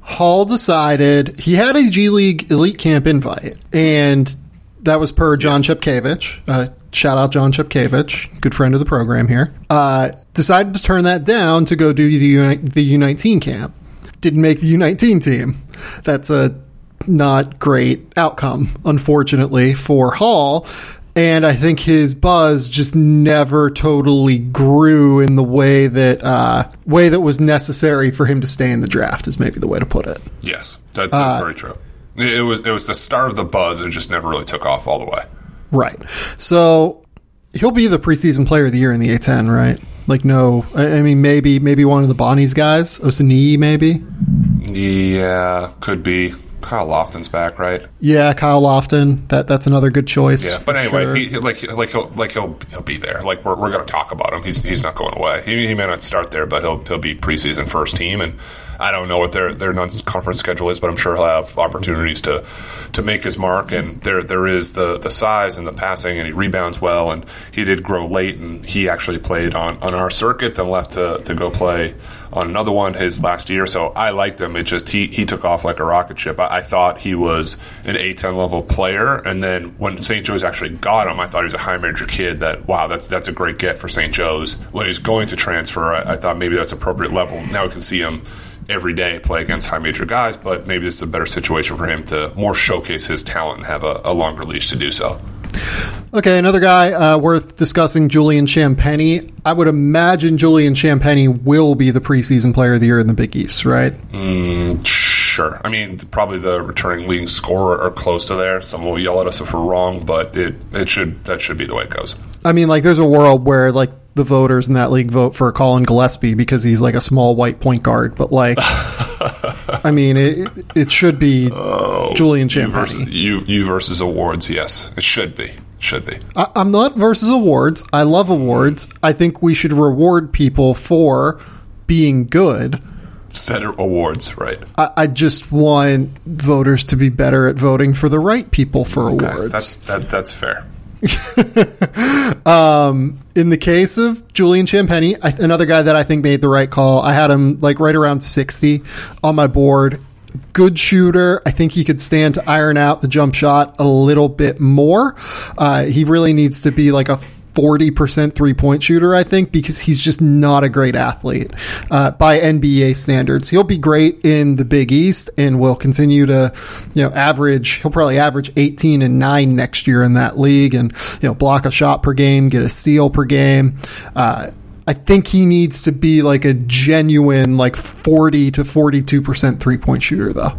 Hall decided he had a G League Elite Camp invite, and that was per John yes. Chepkevich. Uh, shout out John Chepkevich, good friend of the program here. Uh, decided to turn that down to go do the U- the U19 camp. Didn't make the U19 team. That's a not great outcome, unfortunately, for Hall. And I think his buzz just never totally grew in the way that uh, way that was necessary for him to stay in the draft. Is maybe the way to put it. Yes, that, that's uh, very true. It was it was the start of the buzz. And it just never really took off all the way. Right. So he'll be the preseason player of the year in the A10, right? Like no, I, I mean maybe maybe one of the Bonnie's guys, Osunniyi, maybe. Yeah, could be. Kyle Lofton's back, right? Yeah, Kyle Lofton. That that's another good choice. Yeah, but anyway, sure. he, like like he'll like he'll he'll be there. Like we're, we're going to talk about him. He's he's not going away. He, he may not start there, but he'll he'll be preseason first team. And I don't know what their their non conference schedule is, but I'm sure he'll have opportunities to to make his mark. And there there is the the size and the passing, and he rebounds well. And he did grow late, and he actually played on on our circuit, then left to to go play on another one his last year. So I liked him. It just he he took off like a rocket ship. I, I thought he was an A10 level player, and then when St. Joe's actually got him, I thought he was a high major kid. That wow, that, that's a great get for St. Joe's. When he's going to transfer, I, I thought maybe that's appropriate level. Now we can see him every day play against high major guys, but maybe this is a better situation for him to more showcase his talent and have a, a longer leash to do so. Okay, another guy uh, worth discussing, Julian Champagnie. I would imagine Julian Champagnie will be the preseason player of the year in the Big East, right? Mm, sure. I mean, probably the returning leading scorer are close to there. Some will yell at us if we're wrong, but it, it should that should be the way it goes. I mean, like, there's a world where like the voters in that league vote for Collin Gillespie because he's like a small white point guard, but like, (laughs) I mean, it it should be oh, Julian You you, you versus awards, yes. It should be. Should be. I, I'm not versus awards. I love awards. I think we should reward people for being good. Set awards, right. I, I just want voters to be better at voting for the right people for Okay, awards. That's that, that's fair. (laughs) in the case of Julian Champagnie, I, another guy that I think made the right call, I had him like right around 60 on my board. Good shooter. I think he could stand to iron out the jump shot a little bit more. Uh, he really needs to be like a 40% three point shooter, I think, because he's just not a great athlete uh, by NBA standards. He'll be great in the Big East and will continue to, you know, average, he'll probably average 18 and 9 next year in that league and, you know, block a shot per game, get a steal per game. Uh, I think he needs to be like a genuine, like 40 to 42% three point shooter, though.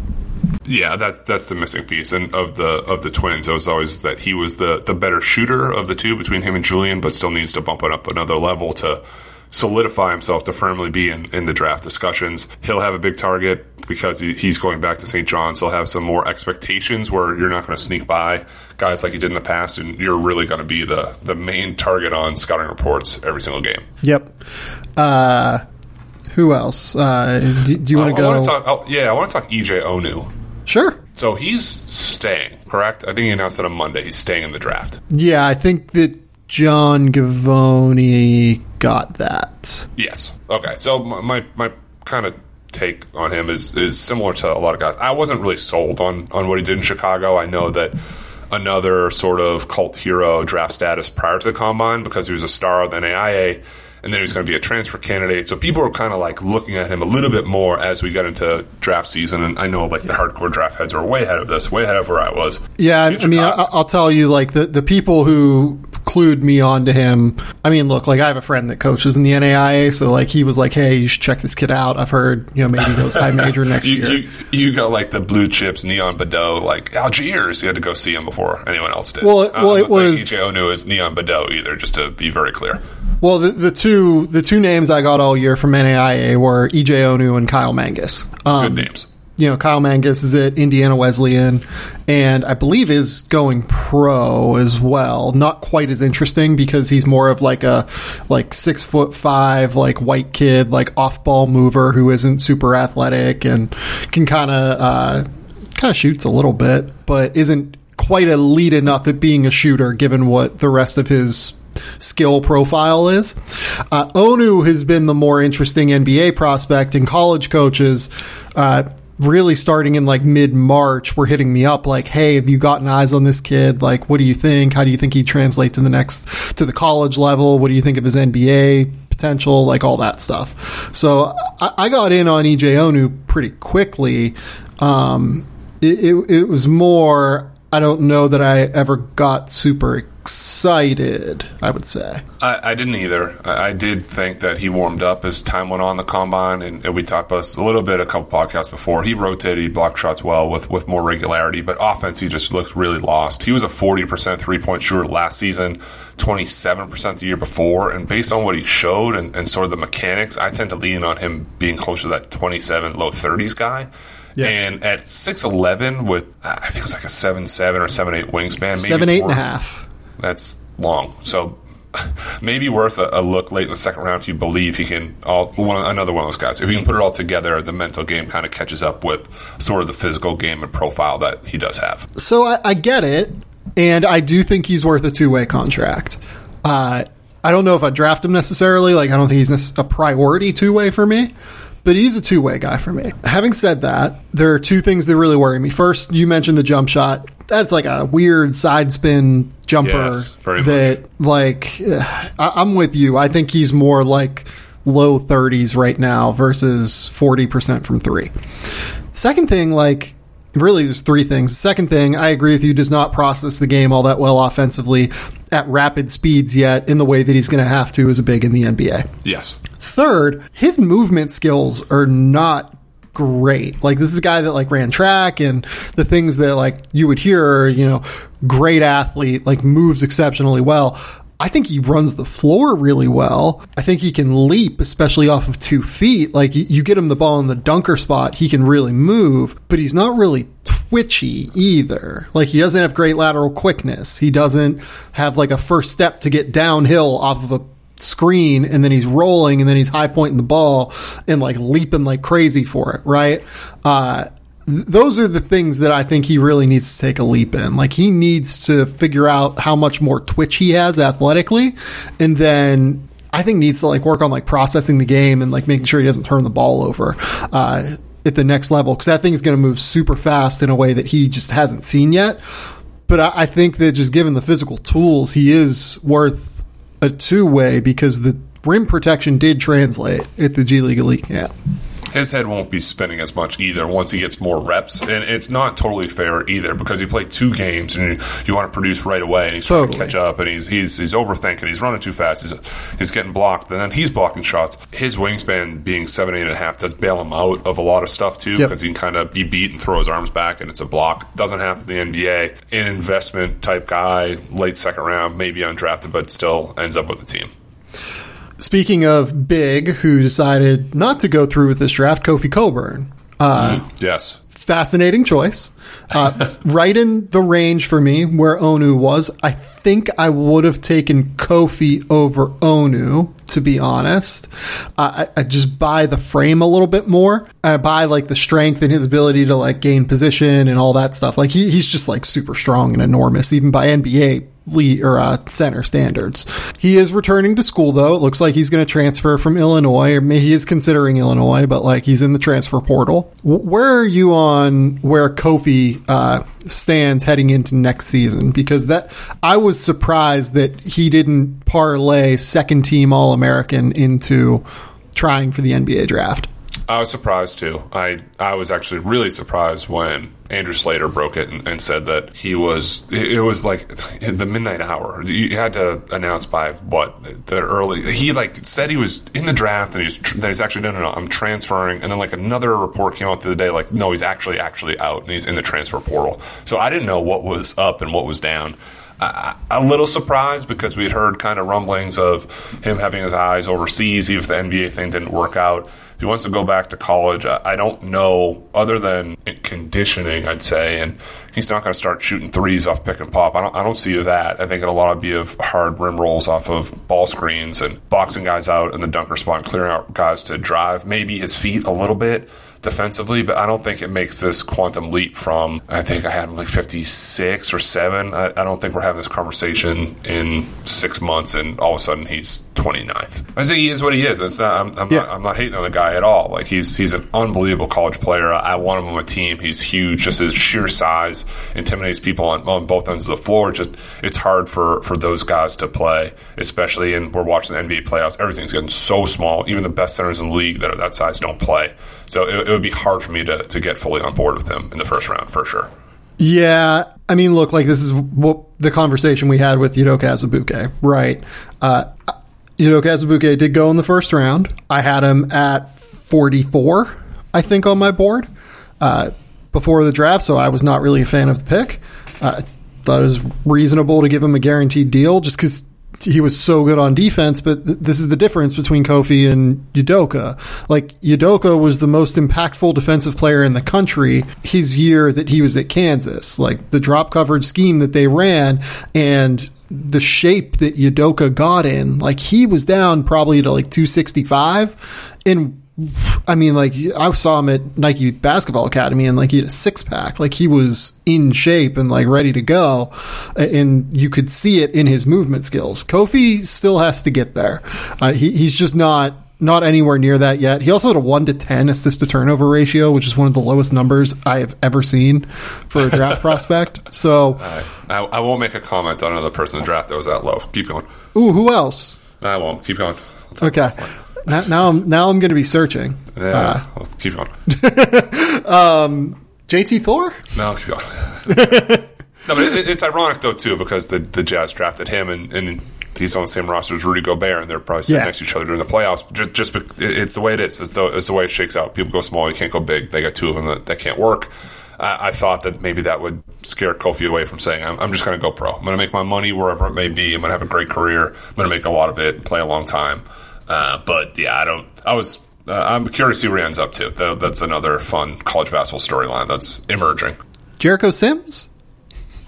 Yeah, that's that's the missing piece, and of the of the twins, it was always that he was the the better shooter of the two between him and Julian, but still needs to bump it up another level to solidify himself to firmly be in, in the draft discussions. He'll have a big target because he, he's going back to St. John's. He'll have some more expectations where you're not going to sneak by guys like you did in the past, and you're really going to be the the main target on scouting reports every single game. Yep. Uh, who else? Uh, do, do you want to go? Talk. Oh, yeah, I want to talk EJ Onu. Sure. So he's staying, correct? I think he announced that on Monday. He's staying in the draft. Yeah, I think that John Givony got that. Yes. Okay. So my my, my kind of take on him is is similar to a lot of guys. I wasn't really sold on on what he did in Chicago. I know that another sort of cult hero draft status prior to the combine because he was a star of the NAIA. And then he was going to be a transfer candidate. So people were kind of like looking at him a little bit more as we got into draft season. And I know like the hardcore draft heads are way ahead of this, way ahead of where I was. Yeah, I, mean, I, I'll tell you, like the the people who clued me on to him. I mean, look, like I have a friend that coaches in the NAIA, so like he was like, "Hey, you should check this kid out." I've heard, you know, maybe he goes high major next (laughs) you, year. you, you got like the blue chips, Neon Boudeaux, like Algiers. You had to go see him before anyone else did. Well, it- uh, well, it was- EJ Onu is Neon Boudeaux either, just to be very clear. Well, the, the two the two names I got all year from NAIA were EJ Onu and Kyle Mangas. Um, Good names. you know, Kyle Mangas is at Indiana Wesleyan, and I believe is going pro as well. Not quite as interesting because he's more of like a like six foot five, like white kid, like off ball mover who isn't super athletic and can kind of uh, kind of shoots a little bit, but isn't quite elite enough at being a shooter given what the rest of his skill profile is. Uh, Onu has been the more interesting NBA prospect, and college coaches, uh, really starting in like mid March, were hitting me up like, "Hey, have you gotten eyes on this kid? Like, what do you think? How do you think he translates to the next to the college level? What do you think of his NBA?" Potential, like all that stuff. So I, got in on EJ Onu pretty quickly. Um, it, it, it was more I don't know that I ever got super excited, I would say. I, I didn't either. I, I, did think that he warmed up as time went on the combine, and, and we talked about this a little bit a couple podcasts before. He rotated, he blocked shots well with, with more regularity, but offense, he just looked really lost. He was a 40% three point shooter last season, 27% the year before, and based on what he showed and, and sort of the mechanics, I tend to lean on him being closer to that 27, low 30s guy. Yeah. And at 6'11 with, I think it was like a 7'7 or 7'8 wingspan. Maybe seven, eight and a half. That's long. So (laughs) maybe worth a, a, look late in the second round if you believe he can. All, one, another one of those guys. If you can put it all together, the mental game kind of catches up with sort of the physical game and profile that he does have. So I, I get it, and I do think he's worth a two way contract. Uh, I don't know if I draft him necessarily. Like I don't think he's a priority two way for me but he's a two way guy for me. Having said that, there are two things that really worry me. First, you mentioned the jump shot. That's like a weird side spin jumper yes, that, much. like, I, I'm with you. I think he's more like low 30s right now versus 40% from three. Second thing, like, really, there's three things. The second thing, I agree with you, does not process the game all that well offensively at rapid speeds yet in the way that he's going to have to as a big in the NBA. Yes. Third, his movement skills are not great. Like this is a guy that like ran track and the things that like you would hear are, you know, great athlete, like moves exceptionally well. I think he runs the floor really well. I think he can leap, especially off of two feet. Like you, get him the ball in the dunker spot, he can really move, but he's not really twitchy either. Like he doesn't have great lateral quickness. He doesn't have like a first step to get downhill off of a screen and then he's rolling and then he's high pointing the ball and like leaping like crazy for it, right? Uh, those are the things that I think he really needs to take a leap in. Like he needs to figure out how much more twitch he has athletically and then I think needs to like work on like processing the game and like making sure he doesn't turn the ball over. Uh, at the next level because that thing is going to move super fast in a way that he just hasn't seen yet. But I, I think that just given the physical tools, he is worth a two way because the rim protection did translate at the G League Elite camp. His head won't be spinning as much either once he gets more reps, and it's not totally fair either because he played two games and you, you want to produce right away, and he's totally. trying to catch up, and he's he's he's overthinking, he's running too fast, he's he's getting blocked, and then he's blocking shots. His wingspan being seven eight and a half does bail him out of a lot of stuff too yep. because he can kind of be beat and throw his arms back, and it's a block. Doesn't happen in the NBA. An investment type guy, late second round, maybe undrafted, but still ends up with the team. Speaking of big, who decided not to go through with this draft, Kofi Cockburn. Uh, mm, yes. Fascinating choice. Uh, (laughs) right in the range for me where Onu was. I think I would have taken Kofi over Onu, to be honest. Uh, I, I, just buy the frame a little bit more. I buy like the strength and his ability to like gain position and all that stuff. Like he, he's just like super strong and enormous, even by NBA lead or uh, center standards. He is returning to school though. It looks like he's going to transfer from Illinois, he is considering Illinois, but like he's in the transfer portal. Where are you on where Kofi uh, stands heading into next season? Because that I was surprised that he didn't parlay second team All American into trying for the NBA draft. I was surprised too. I I was actually really surprised when Andrew Slater broke it and, and, said that he was. It was like (laughs) the midnight hour. You had to announce by what the early. He like said he was in the draft and he's that he's actually no no no I'm transferring and then like another report came out the day like no he's actually actually out and he's in the transfer portal. So I didn't know what was up and what was down. a little surprised because we'd heard kind of rumblings of him having his eyes overseas, even if the NBA thing didn't work out he wants to go back to college, I don't know, other than conditioning, I'd say, and he's not going to start shooting threes off pick and pop. I don't, I don't see that. I think it'll a lot be of hard rim rolls off of ball screens and boxing guys out in the dunker spot clearing out guys to drive. Maybe his feet a little bit defensively, but I don't think it makes this quantum leap from, I think I had like 56 or 7. I, I don't think we're having this conversation in six months and all of a sudden he's 29th. I think he is what he is. It's not, I'm, I'm, yeah. not, I'm not hating on the guy at all. Like he's he's an unbelievable college player. I want him on my team. He's huge. Just his sheer size intimidates people on, on both ends of the floor. Just it's hard for, for those guys to play, especially and we're watching the NBA playoffs. Everything's getting so small. Even the best centers in the league that are that size don't play. So it, it would be hard for me to, to get fully on board with him in the first round for sure. Yeah, I mean, look, like this is what the conversation we had with Udoka Azubuike, right? Uh, Udoka Azubuike did go in the first round. I had him at 44, I think, on my board uh, before the draft, so I was not really a fan of the pick. Uh, I thought it was reasonable to give him a guaranteed deal just because he was so good on defense, but th- this is the difference between Kofi and Udoka. Like Udoka was the most impactful defensive player in the country his year that he was at Kansas. Like the drop coverage scheme that they ran and the shape that Udoka got in, like he was down probably to like 265 and I mean, like I saw him at Nike Basketball Academy, and like he had a six pack, like he was in shape and like ready to go, and you could see it in his movement skills. Kofi still has to get there. Uh, he, he's just not not anywhere near that yet. He also had a one to ten assist to turnover ratio, which is one of the lowest numbers I have ever seen for a draft (laughs) prospect. So, I, I won't make a comment on another person in draft that was that low. Keep going. ooh, who else? I won't. Keep going. Okay. Now, now I'm now I'm going to be searching. Yeah, Uh, keep going. (laughs) JT Thor. No, keep going. (laughs) no, but it, it's ironic though too because the the Jazz drafted him and, and he's on the same roster as Rudy Gobert and they're probably sitting Yeah. next to each other during the playoffs. Just, just it's the way it is. It's the, it's the way it shakes out. People go small, you can't go big. They got two of them that, that can't work. I, I thought that maybe that would scare Kofi away from saying, I'm, I'm just going to go pro. I'm going to make my money wherever it may be. I'm going to have a great career. I'm going to make a lot of it and play a long time. Uh, but yeah, I don't. I was. Uh, I'm curious to see where he ends up to. That's another fun college basketball storyline that's emerging. Jericho Sims.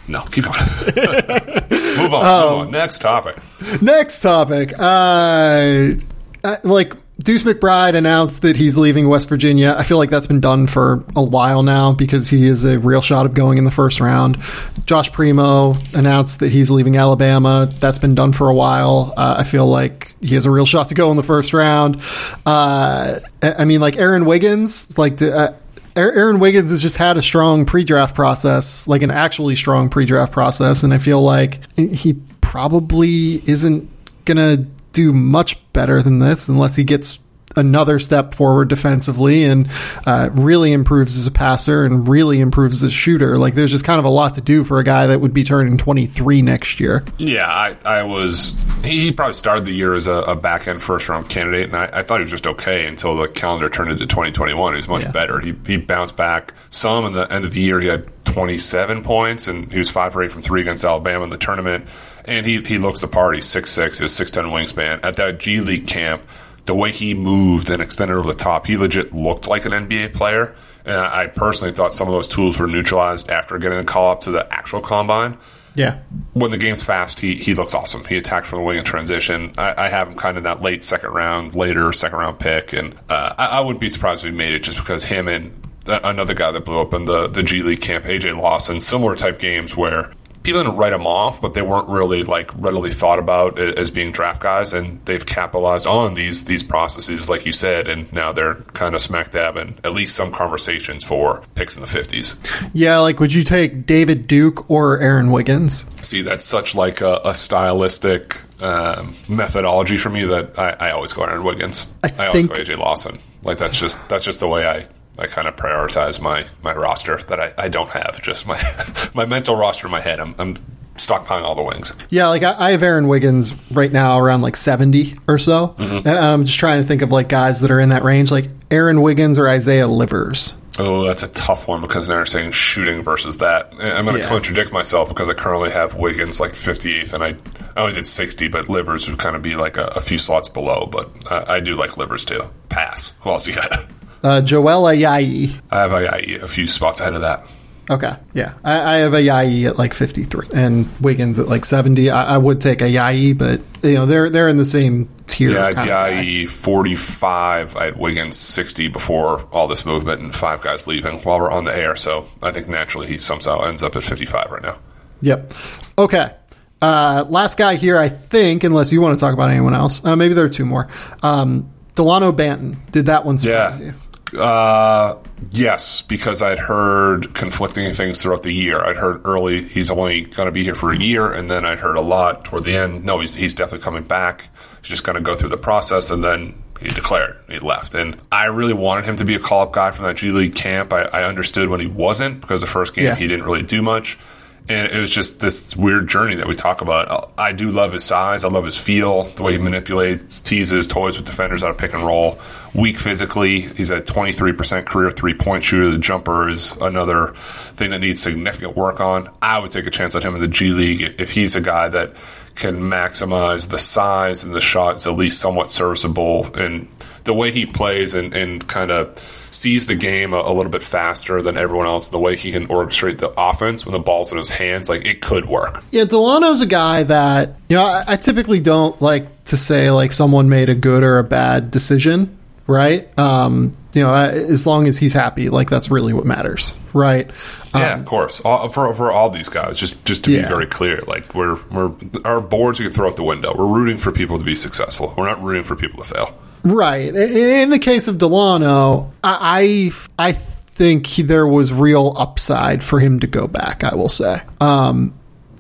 No, keep going. (laughs) move on. move on. Next topic. Next topic. Uh, uh, like Deuce McBride announced that he's leaving West Virginia. I feel like that's been done for a while now because he is a real shot of going in the first round. Josh Primo announced that he's leaving Alabama. That's been done for a while. Uh, I feel like he has a real shot to go in the first round. Uh, I mean, like Aaron Wiggins, like. Uh, Aaron Wiggins has just had a strong pre-draft process, like an actually strong pre-draft process, and I feel like he probably isn't gonna do much better than this unless he gets another step forward defensively and uh, really improves as a passer and really improves as a shooter. Like there's just kind of a lot to do for a guy that would be turning 23 next year. Yeah, I, I was. He, he probably started the year as a, a back end first round candidate, and I, I thought he was just okay until the calendar turned into 2021. He was much Yeah. better. He, he bounced back some. In the end of the year, he had 27 points, and he was 5 for 8 from 3 against Alabama in the tournament. And he, he looks the part. He's 6'6, his 6'10 wingspan. At that G League camp, the way he moved and extended over the top, he legit looked like an NBA player. And I personally thought some of those tools were neutralized after getting a call up to the actual combine Yeah. when the game's fast, he he looks awesome. He attacked from the wing in transition. I, I have him kind of that late second round, later second round pick, and uh, I, I wouldn't be surprised if he made it just because him and another guy that blew up in the the G League camp, AJ Lawson, similar type games where. People didn't write them off, but they weren't really like readily thought about as being draft guys, and they've capitalized on these these processes, like you said, and now they're kind of smack dab in at least some conversations for picks in the fifties. Yeah, like would you take David Duke or Aaron Wiggins? See, that's such like a, a stylistic um, methodology for me that I, I always go Aaron Wiggins. I I, always think- go AJ Lawson. Like that's just that's just the way I, I kind of prioritize my, my roster that I, I don't have. Just my (laughs) my mental roster in my head. I'm, I'm stockpiling all the wings. Yeah, like I, I have Aaron Wiggins right now around like 70 or so. Mm-hmm. And I'm just trying to think of like guys that are in that range, like Aaron Wiggins or Isaiah Livers. Oh, that's a tough one because now you're saying shooting versus that. I'm going to Yeah. contradict myself because I currently have Wiggins like 58th, and I, I only did 60, but Livers would kind of be like a, a few slots below. But I, I do like Livers too. Pass. Who else you got? Uh, Joel Ayayi. I have a, a few spots ahead of that. Okay, yeah. I, I have a Ayayi at like 53 and Wiggins at like 70. I, I would take Ayayi, but you know, they're they're in the same tier. Yeah, kind of 45. I had Wiggins 60 before all this movement and five guys leaving while we're on the air. So I think naturally he somehow ends up at 55 right now. Yep. Okay. Uh, last guy here, I think, unless you want to talk about anyone else. Uh, maybe there are two more. Um, Delano Banton. Did that one surprise Yeah. you? Uh, yes, because I'd heard conflicting things throughout the year. I'd heard early he's only going to be here for a year, and then I'd heard a lot toward the end. No, he's he's definitely coming back. He's just going to go through the process, and then he declared he left. And I really wanted him to be a call up guy from that G League camp. I, I understood when he wasn't because the first game Yeah. he didn't really do much. And it was just this weird journey that we talk about. I do love his size. I love his feel, the way he manipulates, teases, toys with defenders out of pick and roll. Weak physically. He's a 23% career three point shooter. The jumper is another thing that needs significant work on. I would take a chance on him in the G League if he's a guy that can maximize the size and the shots at least somewhat serviceable and the way he plays and, and kind of sees the game a, a, little bit faster than everyone else the way he can orchestrate the offense when the ball's in his hands like it could work yeah delano's a guy that you know I, I typically don't like to say like someone made a good or a bad decision right um you know, as long as he's happy, like that's really what matters, right? Yeah, um, of course. All, for for all these guys, just just to yeah. be very clear, like we're we're our boards we can throw out the window. We're rooting for people to be successful. We're not rooting for people to fail. Right. In the case of Delano, I I think there was real upside for him to go back. I will say. Um,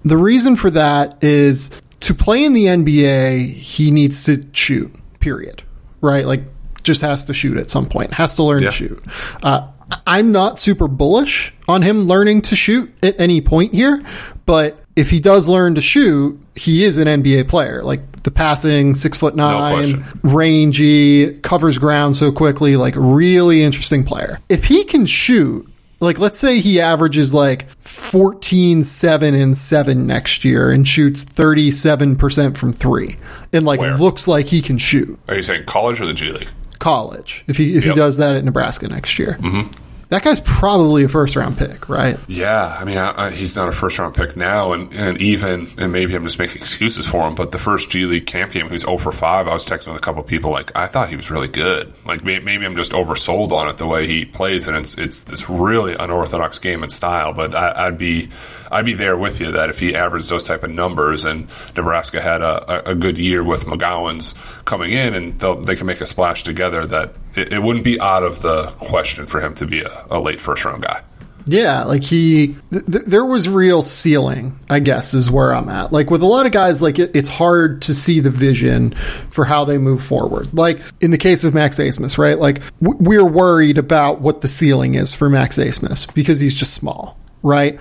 the reason for that is to play in the NBA, he needs to shoot. Period. Right. Like just has to shoot at some point, has to learn yeah. to shoot. Uh, I'm not super bullish on him learning to shoot at any point here, but if he does learn to shoot, he is an NBA player. Like the passing, six foot nine, no rangy, covers ground so quickly, like really interesting player. If he can shoot, like let's say he averages like 14 7 and 7 next year and shoots 37% from 3 and like Where? looks like he can shoot are you saying college or the g league college if he if yep. he does that at Nebraska next year. Mm-hmm. That guy's probably a first round pick, right? Yeah, I mean, I, I, he's not a first round pick now, and, and even and maybe I'm just making (laughs) excuses for him. But the first G League camp game, he's 0 for 5. I was texting with a couple people like I thought he was really good. Like maybe I'm just oversold on it the way he plays, and it's it's this really unorthodox game and style. But I, would be I'd be there with you that if he averaged those type of numbers, and Nebraska had a, a good year with McGowan's coming in, and they can make a splash together, that it, it wouldn't be out of the question for him to be a a, late first round guy. Yeah, like he, th- there was real ceiling, I guess, is where I'm at. Like with a lot of guys, like it, it's hard to see the vision for how they move forward. Like in the case of Max Abmas, right? Like w- we're worried about what the ceiling is for Max Abmas because he's just small, right?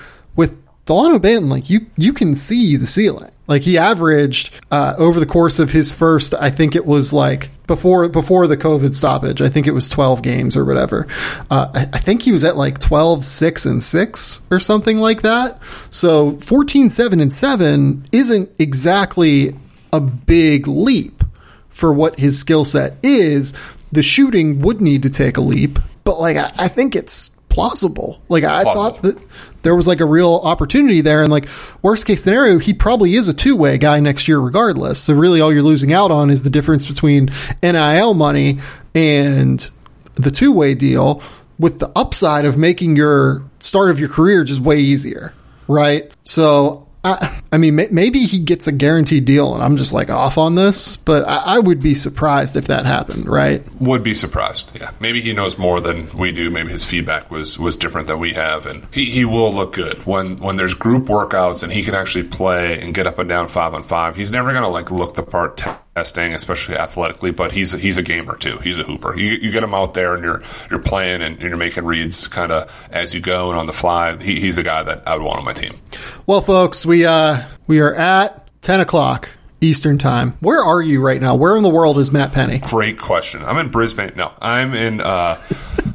Delano Banton, like you, you can see the ceiling. Like he averaged uh, over the course of his first, I think it was like before before the COVID stoppage. I think it was twelve games or whatever. Uh, I, I, think he was at like 12, 6, and six or something like that. So 14, 7, and seven isn't exactly a big leap for what his skill set is. The shooting would need to take a leap, but like I, I think it's plausible. Like I plausible. thought that there was like a real opportunity there. And like worst case scenario, he probably is a two way guy next year, regardless. So really, all you're losing out on is the difference between NIL money and the two way deal, with the upside of making your start of your career just way easier, right? So I, I mean, maybe he gets a guaranteed deal, and I'm just like off on this, but I, I, would be surprised if that happened, right? Would be surprised, yeah. Maybe he knows more than we do. Maybe his feedback was was different than we have, and he, he will look good when when there's group workouts and he can actually play and get up and down five on five. He's never gonna like look the part. T- testing, especially athletically. But he's a, he's a gamer too. He's a hooper. You, you get him out there and you're you're playing and you're making reads kind of as you go and on the fly. He, he's a guy that I would want on my team. Well, folks, we uh we are at ten o'clock. Eastern time. Where are you right now? Where in the world is Matt Penny? Great question. I'm in Brisbane. No, I'm in. Uh,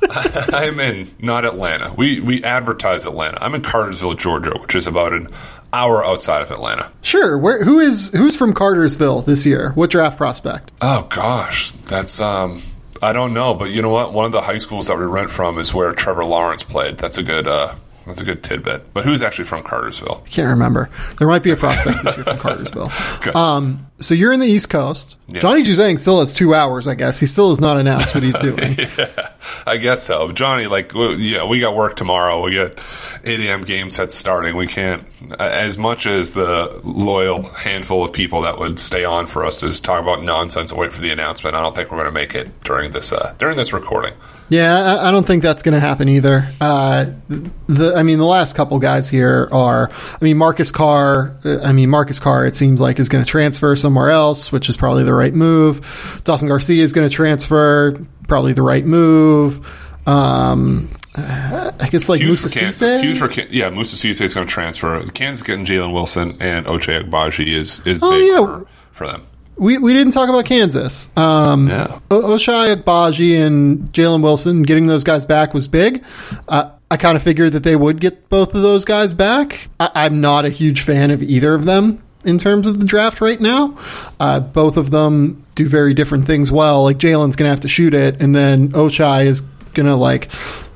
(laughs) I'm in not Atlanta. We we advertise Atlanta. I'm in Cartersville, Georgia, which is about an hour outside of Atlanta. Sure. Where who is who's from Cartersville this year? What draft prospect? Oh gosh, that's um I don't know, but you know what? One of the high schools that we rent from is where Trevor Lawrence played. That's a good uh that's a good tidbit. But who's actually from Cartersville? I can't remember. There might be a prospect this year from Cartersville. (laughs) Um, so you're in the East Coast. Yeah. Johnny Juzang still has two hours, I guess. He still has not announced what he's (laughs) doing. yeah, I guess so. Johnny, like, yeah, we got work tomorrow. We got 8 a.m. game sets starting. We can't, as much as the loyal handful of people that would stay on for us to just talk about nonsense and wait for the announcement, I don't think we're going to make it during this uh, during this recording. Yeah, I, don't think that's going to happen either. Uh, the, I mean, the last couple guys here are, I mean, Marcus Carr. Uh, I mean, Marcus Carr. It seems like is going to transfer somewhere else, which is probably the right move. Dawson Garcia is going to transfer, probably the right move. Um, I guess like Huge Musa for Kansas. Cisse? Huge for Kan- yeah. Musa Cisse is going to transfer. Kansas getting Jalen Wilson and Ochai Agbaji is is Oh, big yeah. for, for them. We, we didn't talk about Kansas. Um, Yeah. O- Ochai Agbaji and Jalen Wilson getting those guys back was big. Uh, I kind of figured that they would get both of those guys back. I, I'm not a huge fan of either of them in terms of the draft right now. Uh, both of them do very different things well. Like Jalen's going to have to shoot it, and then Ochai is going to like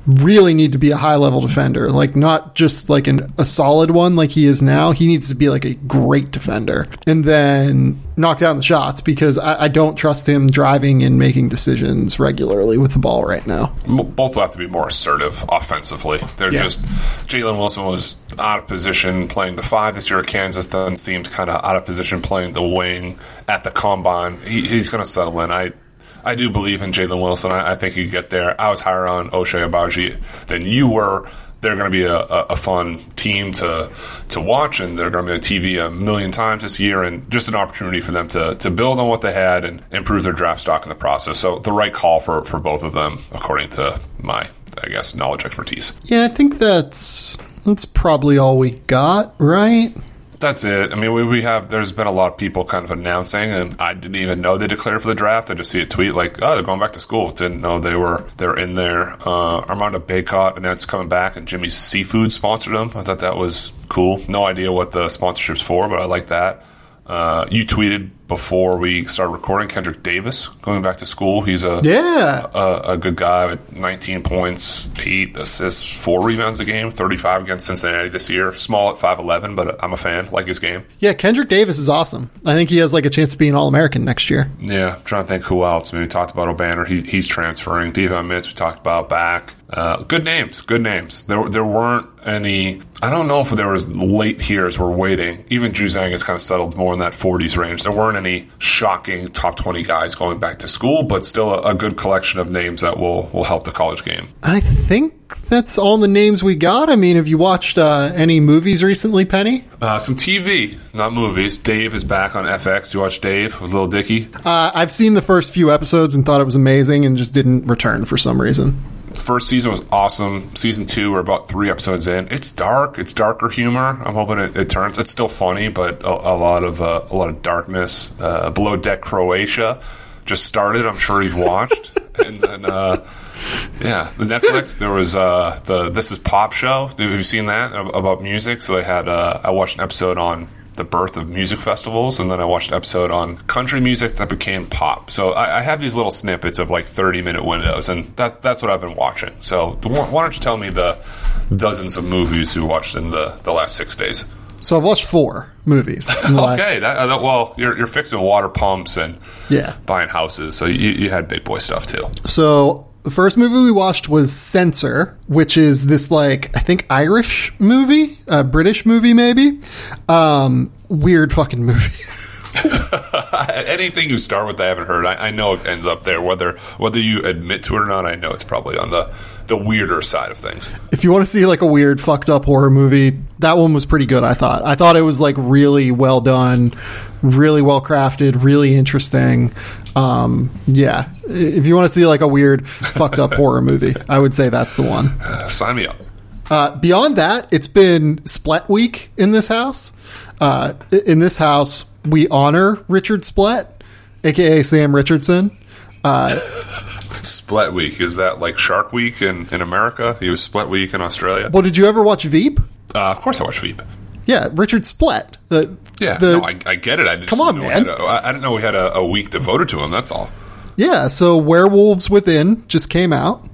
really need to be a high level defender, like not just like an, a solid one like he is now. He needs to be like a great defender and then knock down the shots because I, I don't trust him driving and making decisions regularly with the ball right now. Both will have to be more assertive offensively. They're Yeah. just Jalen Wilson was out of position playing the five this year at Kansas. Then seemed kind of out of position playing the wing at the combine. He, he's going to settle in. I I do believe in Jalen Wilson. I, I think he get there. I was higher on Ochai Agbaji than you were. They're going to be a, a, a fun team to to watch, and they're going to be on TV a million times this year, and just an opportunity for them to, to build on what they had and improve their draft stock in the process. So the right call for, for both of them, according to my, I guess, knowledge expertise. Yeah, I think that's that's probably all we got, right? That's it. I mean, we, we have. There's been a lot of people kind of announcing, and I didn't even know they declared for the draft. I just see a tweet like, "Oh, they're going back to school." Didn't know they were they're in there. Uh, Armando Bacot announced coming back, and Jimmy's Seafood sponsored them. I thought that was cool. No idea what the sponsorship's for, but I like that. Uh, you tweeted before we started recording Kendrick Davis going back to school. He's a Yeah. a, a good guy with 19 points, 8 assists, 4 rebounds a game, 35 against Cincinnati this year. Small at 5'11, but I'm a fan, like his game. Yeah, Kendrick Davis is awesome. I think he has like a chance to be an All American next year. Yeah, I'm trying to think who else. I mean, we talked about O'Banner. He, he's transferring. Devon Mitz, we talked about back. Uh, good names, good names. There, there weren't any. I don't know if there was late hears were waiting. Even Juzang has kind of settled more in that 40s range. There weren't any shocking top 20 guys going back to school, but still a, a good collection of names that will will help the college game. I think that's all the names we got. I mean, have you watched uh, any movies recently, Penny? Uh, some TV, not movies. Dave is back on FX. You watch Dave with Lil Dicky? Uh, I've seen the first few episodes and thought it was amazing and just didn't return for some reason. First season was awesome. Season two, we're about three episodes in. It's dark. It's darker humor. I'm hoping it, it turns. It's still funny, but a, a lot of uh, a lot of darkness. Uh, Below Deck Croatia just started. I'm sure you've watched. (laughs) and then, uh, yeah, the Netflix. There was uh, the This Is Pop show. Have you seen that about music? So they had. Uh, I watched an episode on the birth of music festivals, and then I watched an episode on country music that became pop. So I, I have these little snippets of like thirty minute windows, and that that's what I've been watching. So the, why don't you tell me the dozens of movies you watched in the, the last six days? So I've watched four movies. Okay, that, uh, well, you're, you're fixing water pumps and Yeah. buying houses, so you, you had big boy stuff too. So the first movie we watched was Censor, which is this like I think Irish movie, a British movie maybe. Um, weird fucking movie. (laughs) (laughs) Anything you start with, I haven't heard. I, I know it ends up there. Whether whether you admit to it or not, I know it's probably on the the weirder side of things. if you want to see like a weird fucked up horror movie, that one was pretty good. I thought. I thought it was like really well done, really well crafted, really interesting. Um, yeah, if you want to see like a weird fucked up horror (laughs) movie, I would say that's the one. Uh, sign me up. Uh, beyond that, it's been Splett Week in this house. Uh, in this house, we honor Richard Splett, aka Sam Richardson. (laughs) Split Week is that like Shark Week in, in America? He was Split Week in Australia. Well, did you ever watch Veep? Uh, of course, I watched Veep. Yeah, Richard Splett. The, Yeah, the, no, I, I get it. I just Come on, man. a- I I didn't know we had a, a week devoted to him. That's all. Yeah, so Werewolves Within just came out.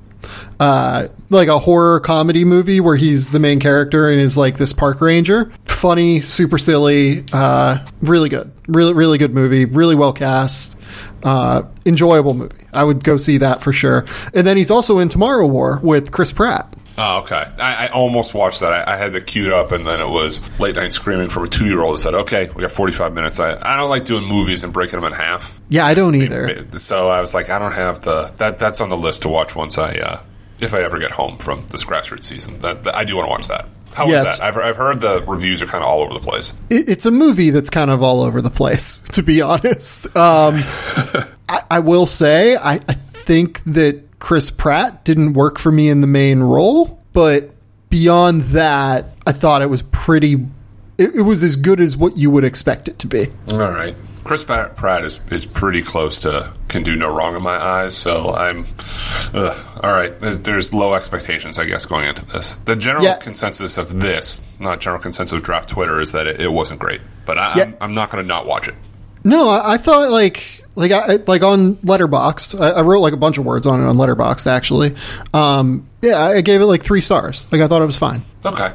Uh, like a horror comedy movie where he's the main character and is like this park ranger. Funny, super silly, uh, really good. Really, really good movie. Really well cast. Uh, enjoyable movie. I would go see that for sure. And then he's also in Tomorrow War with Chris Pratt. Oh, okay. I, I almost watched that. I, I had it queued up, and then it was late night screaming from a two year old that said, "Okay, we got forty five minutes." I, I don't like doing movies and breaking them in half. Yeah, I don't either. So I was like, I don't have the that. That's on the list to watch once I uh, if I ever get home from this grassroots season. That, that- I do want to watch that. How was Yeah, it's- that? I've, I've heard the reviews are kind of all over the place. it, it's a movie that's kind of all over the place, (laughs) to be honest. Um, (laughs) I, I will say, I, I think that Chris Pratt didn't work for me in the main role, but beyond that, I thought it was pretty. It, it was as good as what you would expect it to be. All right. Chris Pratt is, is pretty close to can do no wrong in my eyes, so I'm. Ugh. All right, there's, there's, low expectations, I guess, going into this. The general yeah. consensus of this, not general consensus of draft Twitter, is that it, it wasn't great. But I, yeah. I'm, I'm, not going to not watch it. No, I, I thought like like I like on Letterboxd, I, I, wrote like a bunch of words on it on Letterboxd. Actually, um, yeah, I gave it like three stars. Like I thought it was fine. Okay,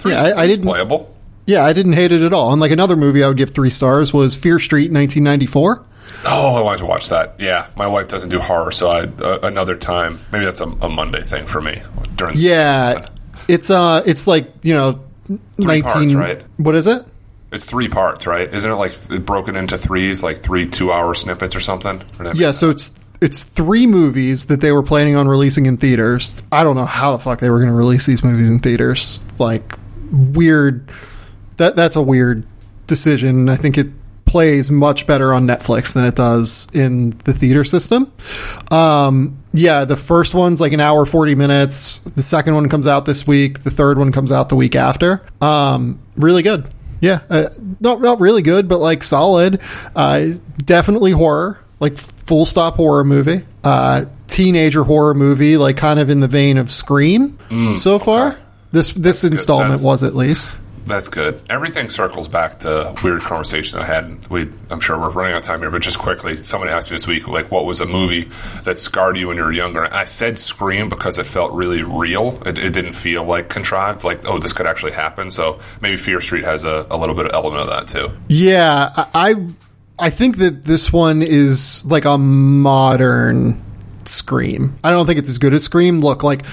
three, yeah, I, I didn't playable. Yeah, I didn't hate it at all. And like another movie I would give three stars was Fear Street, 1994. Oh, I wanted to watch that. Yeah, my wife doesn't do horror, so I uh, another time. Maybe that's a, a, Monday thing for me. During yeah, it's uh, it's like you know, three nineteen. Parts, right? What is it? It's three parts, right? Isn't it like broken into threes, like three two-hour snippets or something? Or yeah, so it's it's three movies that they were planning on releasing in theaters. I don't know how the fuck they were going to release these movies in theaters. Like weird. That that's a weird decision. I think it plays much better on Netflix than it does in the theater system. Um, yeah, the first one's like an hour forty minutes. The second one comes out this week. The third one comes out the week after. Um, really good. Yeah, uh, not not really good, but like solid. Uh, definitely horror, like full stop horror movie. Uh, teenager horror movie, like kind of in the vein of Scream. Mm, so far, okay. this this That's installment was at least. That's good. Everything circles back to weird conversation I had. We, I'm sure we're running out of time here, but just quickly, somebody asked me this week, like, what was a movie that scarred you when you were younger? I said Scream because it felt really real. It, it didn't feel like contrived, like, oh, this could actually happen. So maybe Fear Street has a, a little bit of element of that too. Yeah, I, I think that this one is like a modern Scream. I don't think it's as good as Scream. Look, like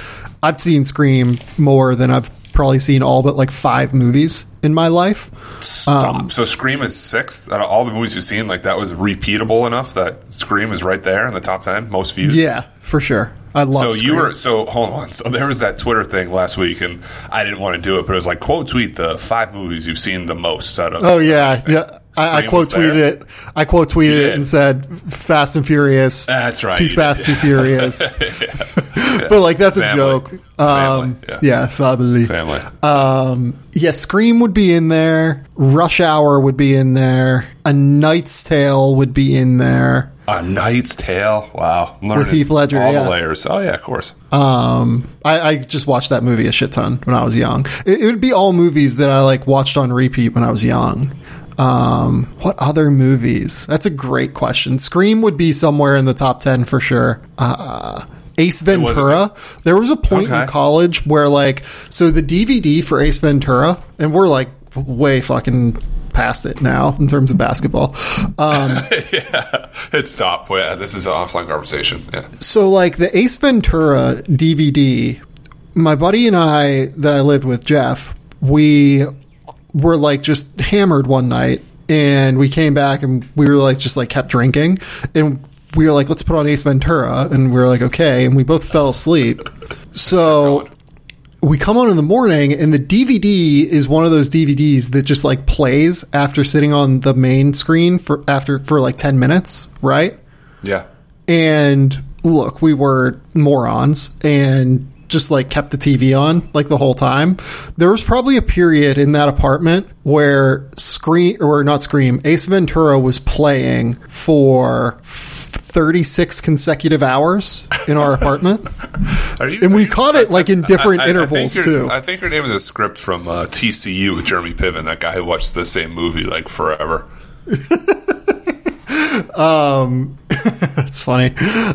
I've seen Scream more than I've probably seen all but like five movies in my life. Um, so Scream is sixth out of all the movies you've seen. Like that was repeatable enough that Scream is right there in the top ten most viewed. Yeah, for sure. I love. So Scream. you were so hold on. So there was that Twitter thing last week, and I didn't want to do it, but it was like quote tweet the five movies you've seen the most out of. Oh yeah, yeah. I, I, quote tweeted it. I quote tweeted it and said "Fast and Furious." That's right. Too fast, too furious. (laughs) (laughs) yeah. But like that's family. a joke. Um, family. Yeah. yeah, family. Family. Um, yeah, Scream would be in there. Rush Hour would be in there. A Knight's Tale would be in there. A Knight's Tale. Wow, I'm with Heath Ledger. All yeah. the layers. Oh yeah, of course. Um, I, I, just watched that movie a shit ton when I was young. It, it would be all movies that I like watched on repeat when I was young. Um, what other movies? That's a great question. Scream would be somewhere in the top 10 for sure. Uh, Ace Ventura. There was a point okay. in college where, like, so the DVD for Ace Ventura, and we're like way fucking past it now in terms of basketball. Um, (laughs) yeah, it stopped. Yeah, this is an offline conversation. Yeah. So, like, the Ace Ventura DVD, my buddy and I that I lived with, Jeff, we were like just hammered one night and we came back and we were like just like kept drinking and we were like let's put on ace ventura and we were like okay and we both fell asleep. So we come on in the morning and the dvd is one of those dvds that just like plays after sitting on the main screen for after for like 10 minutes right? Yeah. And look we were morons and just like kept the TV on like the whole time. There was probably a period in that apartment where Scream or not Scream, Ace Ventura was playing for 36 consecutive hours in our apartment. (laughs) you, and we caught it like in different I, I, intervals I too. I think her name is a script from uh, TCU with Jeremy Piven, that guy who watched the same movie like forever. (laughs) um, (laughs) that's funny. Um,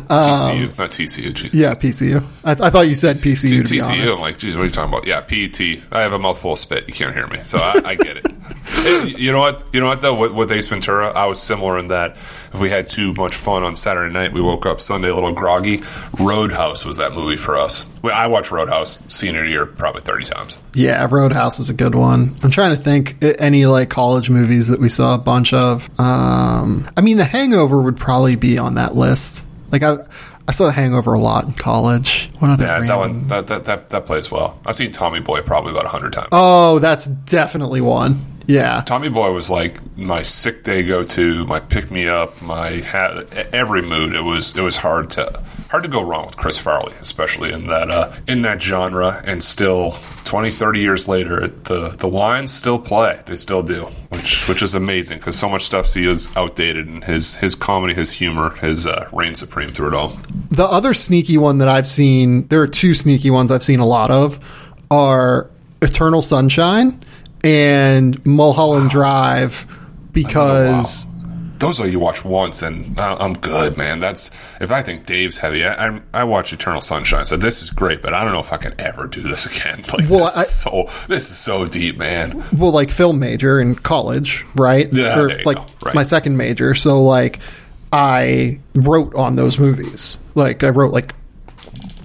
PCU, not TCU. Geez. Yeah, PCU. I, th- I, thought you said PCU. T- TCU. I'm like, geez, what are you talking about? Yeah, PET. I have a mouthful of spit. You can't hear me, so I, I get it. (laughs) you know what? You know what though? With, with, Ace Ventura, I was similar in that if we had too much fun on Saturday night, we woke up Sunday a little groggy. Roadhouse was that movie for us. I watched Roadhouse senior year probably thirty times. Yeah, Roadhouse is a good one. I'm trying to think any like college movies that we saw a bunch of. Um, I mean, The Hangover would probably be on that list. Like I, I saw The Hangover a lot in college. What other? Yeah, random... that one that, that that that plays well. I've seen Tommy Boy probably about hundred times. Oh, that's definitely one. Yeah. Tommy Boy was like my sick day go to, my pick me up, my ha- every mood. It was it was hard to hard to go wrong with Chris Farley, especially in that uh, in that genre. And still, 20, 30 years later, the the lines still play. They still do, which which is amazing because so much stuff he is outdated, and his his comedy, his humor, his uh, reign supreme through it all. The other sneaky one that I've seen, there are two sneaky ones I've seen a lot of, are Eternal Sunshine and Mulholland Drive because those are you watch once and uh, I'm good, man. That's if I think Dave's heavy. I, I, I watch Eternal Sunshine, so this is great, but I don't know if I can ever do this again. (laughs) Like Well, this I- is so this is so deep, man. well, like film major in college, right? Yeah, or like right. my second major. So like I wrote on those movies. Like I wrote like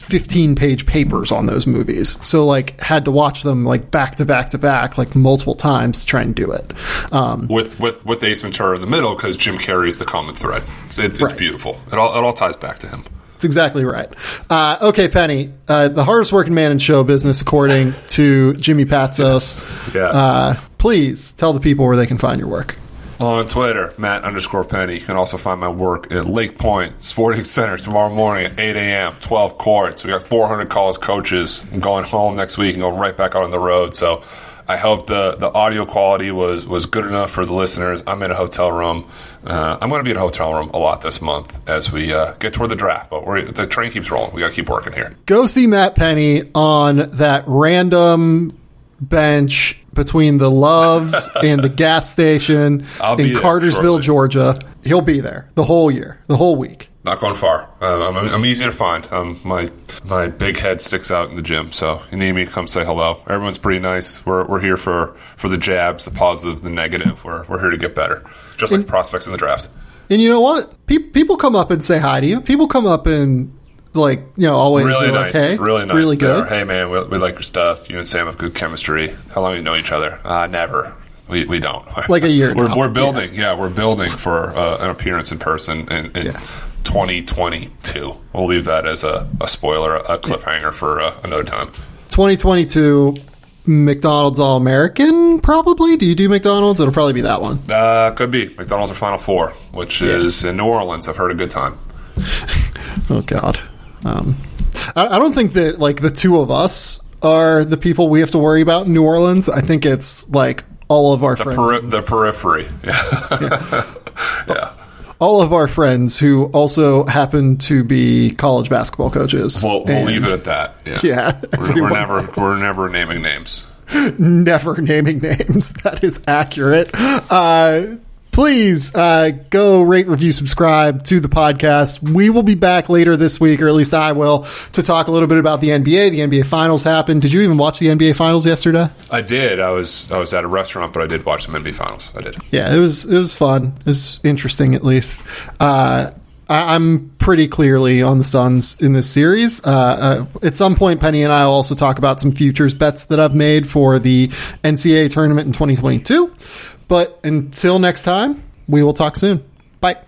15 page papers on those movies. So like had to watch them like back to back to back like multiple times to try and do it. Um, With with with Ace Ventura in the middle because Jim Carrey is the common thread. It's, it, it's Right. beautiful. It all it all ties back to him. That's exactly right. Uh, okay, Penny, uh, the hardest working man in show business, according to Jimmy Patsos. (laughs) Yes. Uh, please tell the people where they can find your work. On Twitter, Matt underscore Penny. You can also find my work at Lake Point Sporting Center tomorrow morning at 8 a.m., 12 courts. We got 400 college coaches. I'm going home next week and going right back out on the road. So I hope the, the audio quality was, was good enough for the listeners. I'm in a hotel room. Uh, I'm going to be in a hotel room a lot this month as we uh, get toward the draft, but the train keeps rolling. We got to keep working here. Go see Matt Penny on that random bench between the Loves (laughs) and the gas station I'll in Cartersville, shortly. Georgia. He'll be there the whole year, the whole week. Not going far. Uh, I'm, I'm easy to find. Um, my my big head sticks out in the gym, so you need me, come say hello. Everyone's pretty nice. We're, we're here for, for the jabs, the positive, the negative. We're, we're here to get better, just like prospects in the draft. And you know what? Pe- people come up and say hi to you. People come up and like you know always Really nice, like, "Hey, really nice. really good." Hey man, we, we like your stuff. You and Sam have good chemistry. How long you know each other? Uh, never. We, we don't. (laughs) Like a year we're, we're building. Yeah. we're building for uh, an appearance in person in, in Yeah. 2022. We'll leave that as a, a spoiler, a cliffhanger for uh, another time. 2022 McDonald's All American, probably. Do you do McDonald's? It'll probably be that one. Uh, could be McDonald's or Final Four, which is in New Orleans. I've heard a good time. (laughs) Oh God. Um, I, I don't think that like the two of us are the people we have to worry about in New Orleans. I think it's like all of our The, friends, peri- the periphery. (laughs) Yeah. yeah. all of our friends who also happen to be college basketball coaches. We'll, we'll And leave it at that. Yeah. Yeah, We're, we're never we're never naming names. (laughs) Never naming names. (laughs) That is accurate. Uh, please uh, go rate, review, subscribe to the podcast. We will be back later this week, or at least I will, to talk a little bit about the NBA. The NBA Finals happened. Did you even watch the NBA Finals yesterday? I did. I was I was at a restaurant, but I did watch some NBA finals. I did. Yeah, it was it was fun. It was interesting, at least. Uh, I, I'm pretty clearly on the Suns in this series. Uh, uh, at some point, Penny and I will also talk about some futures bets that I've made for the NCAA tournament in 2022. But until next time, we will talk soon. Bye.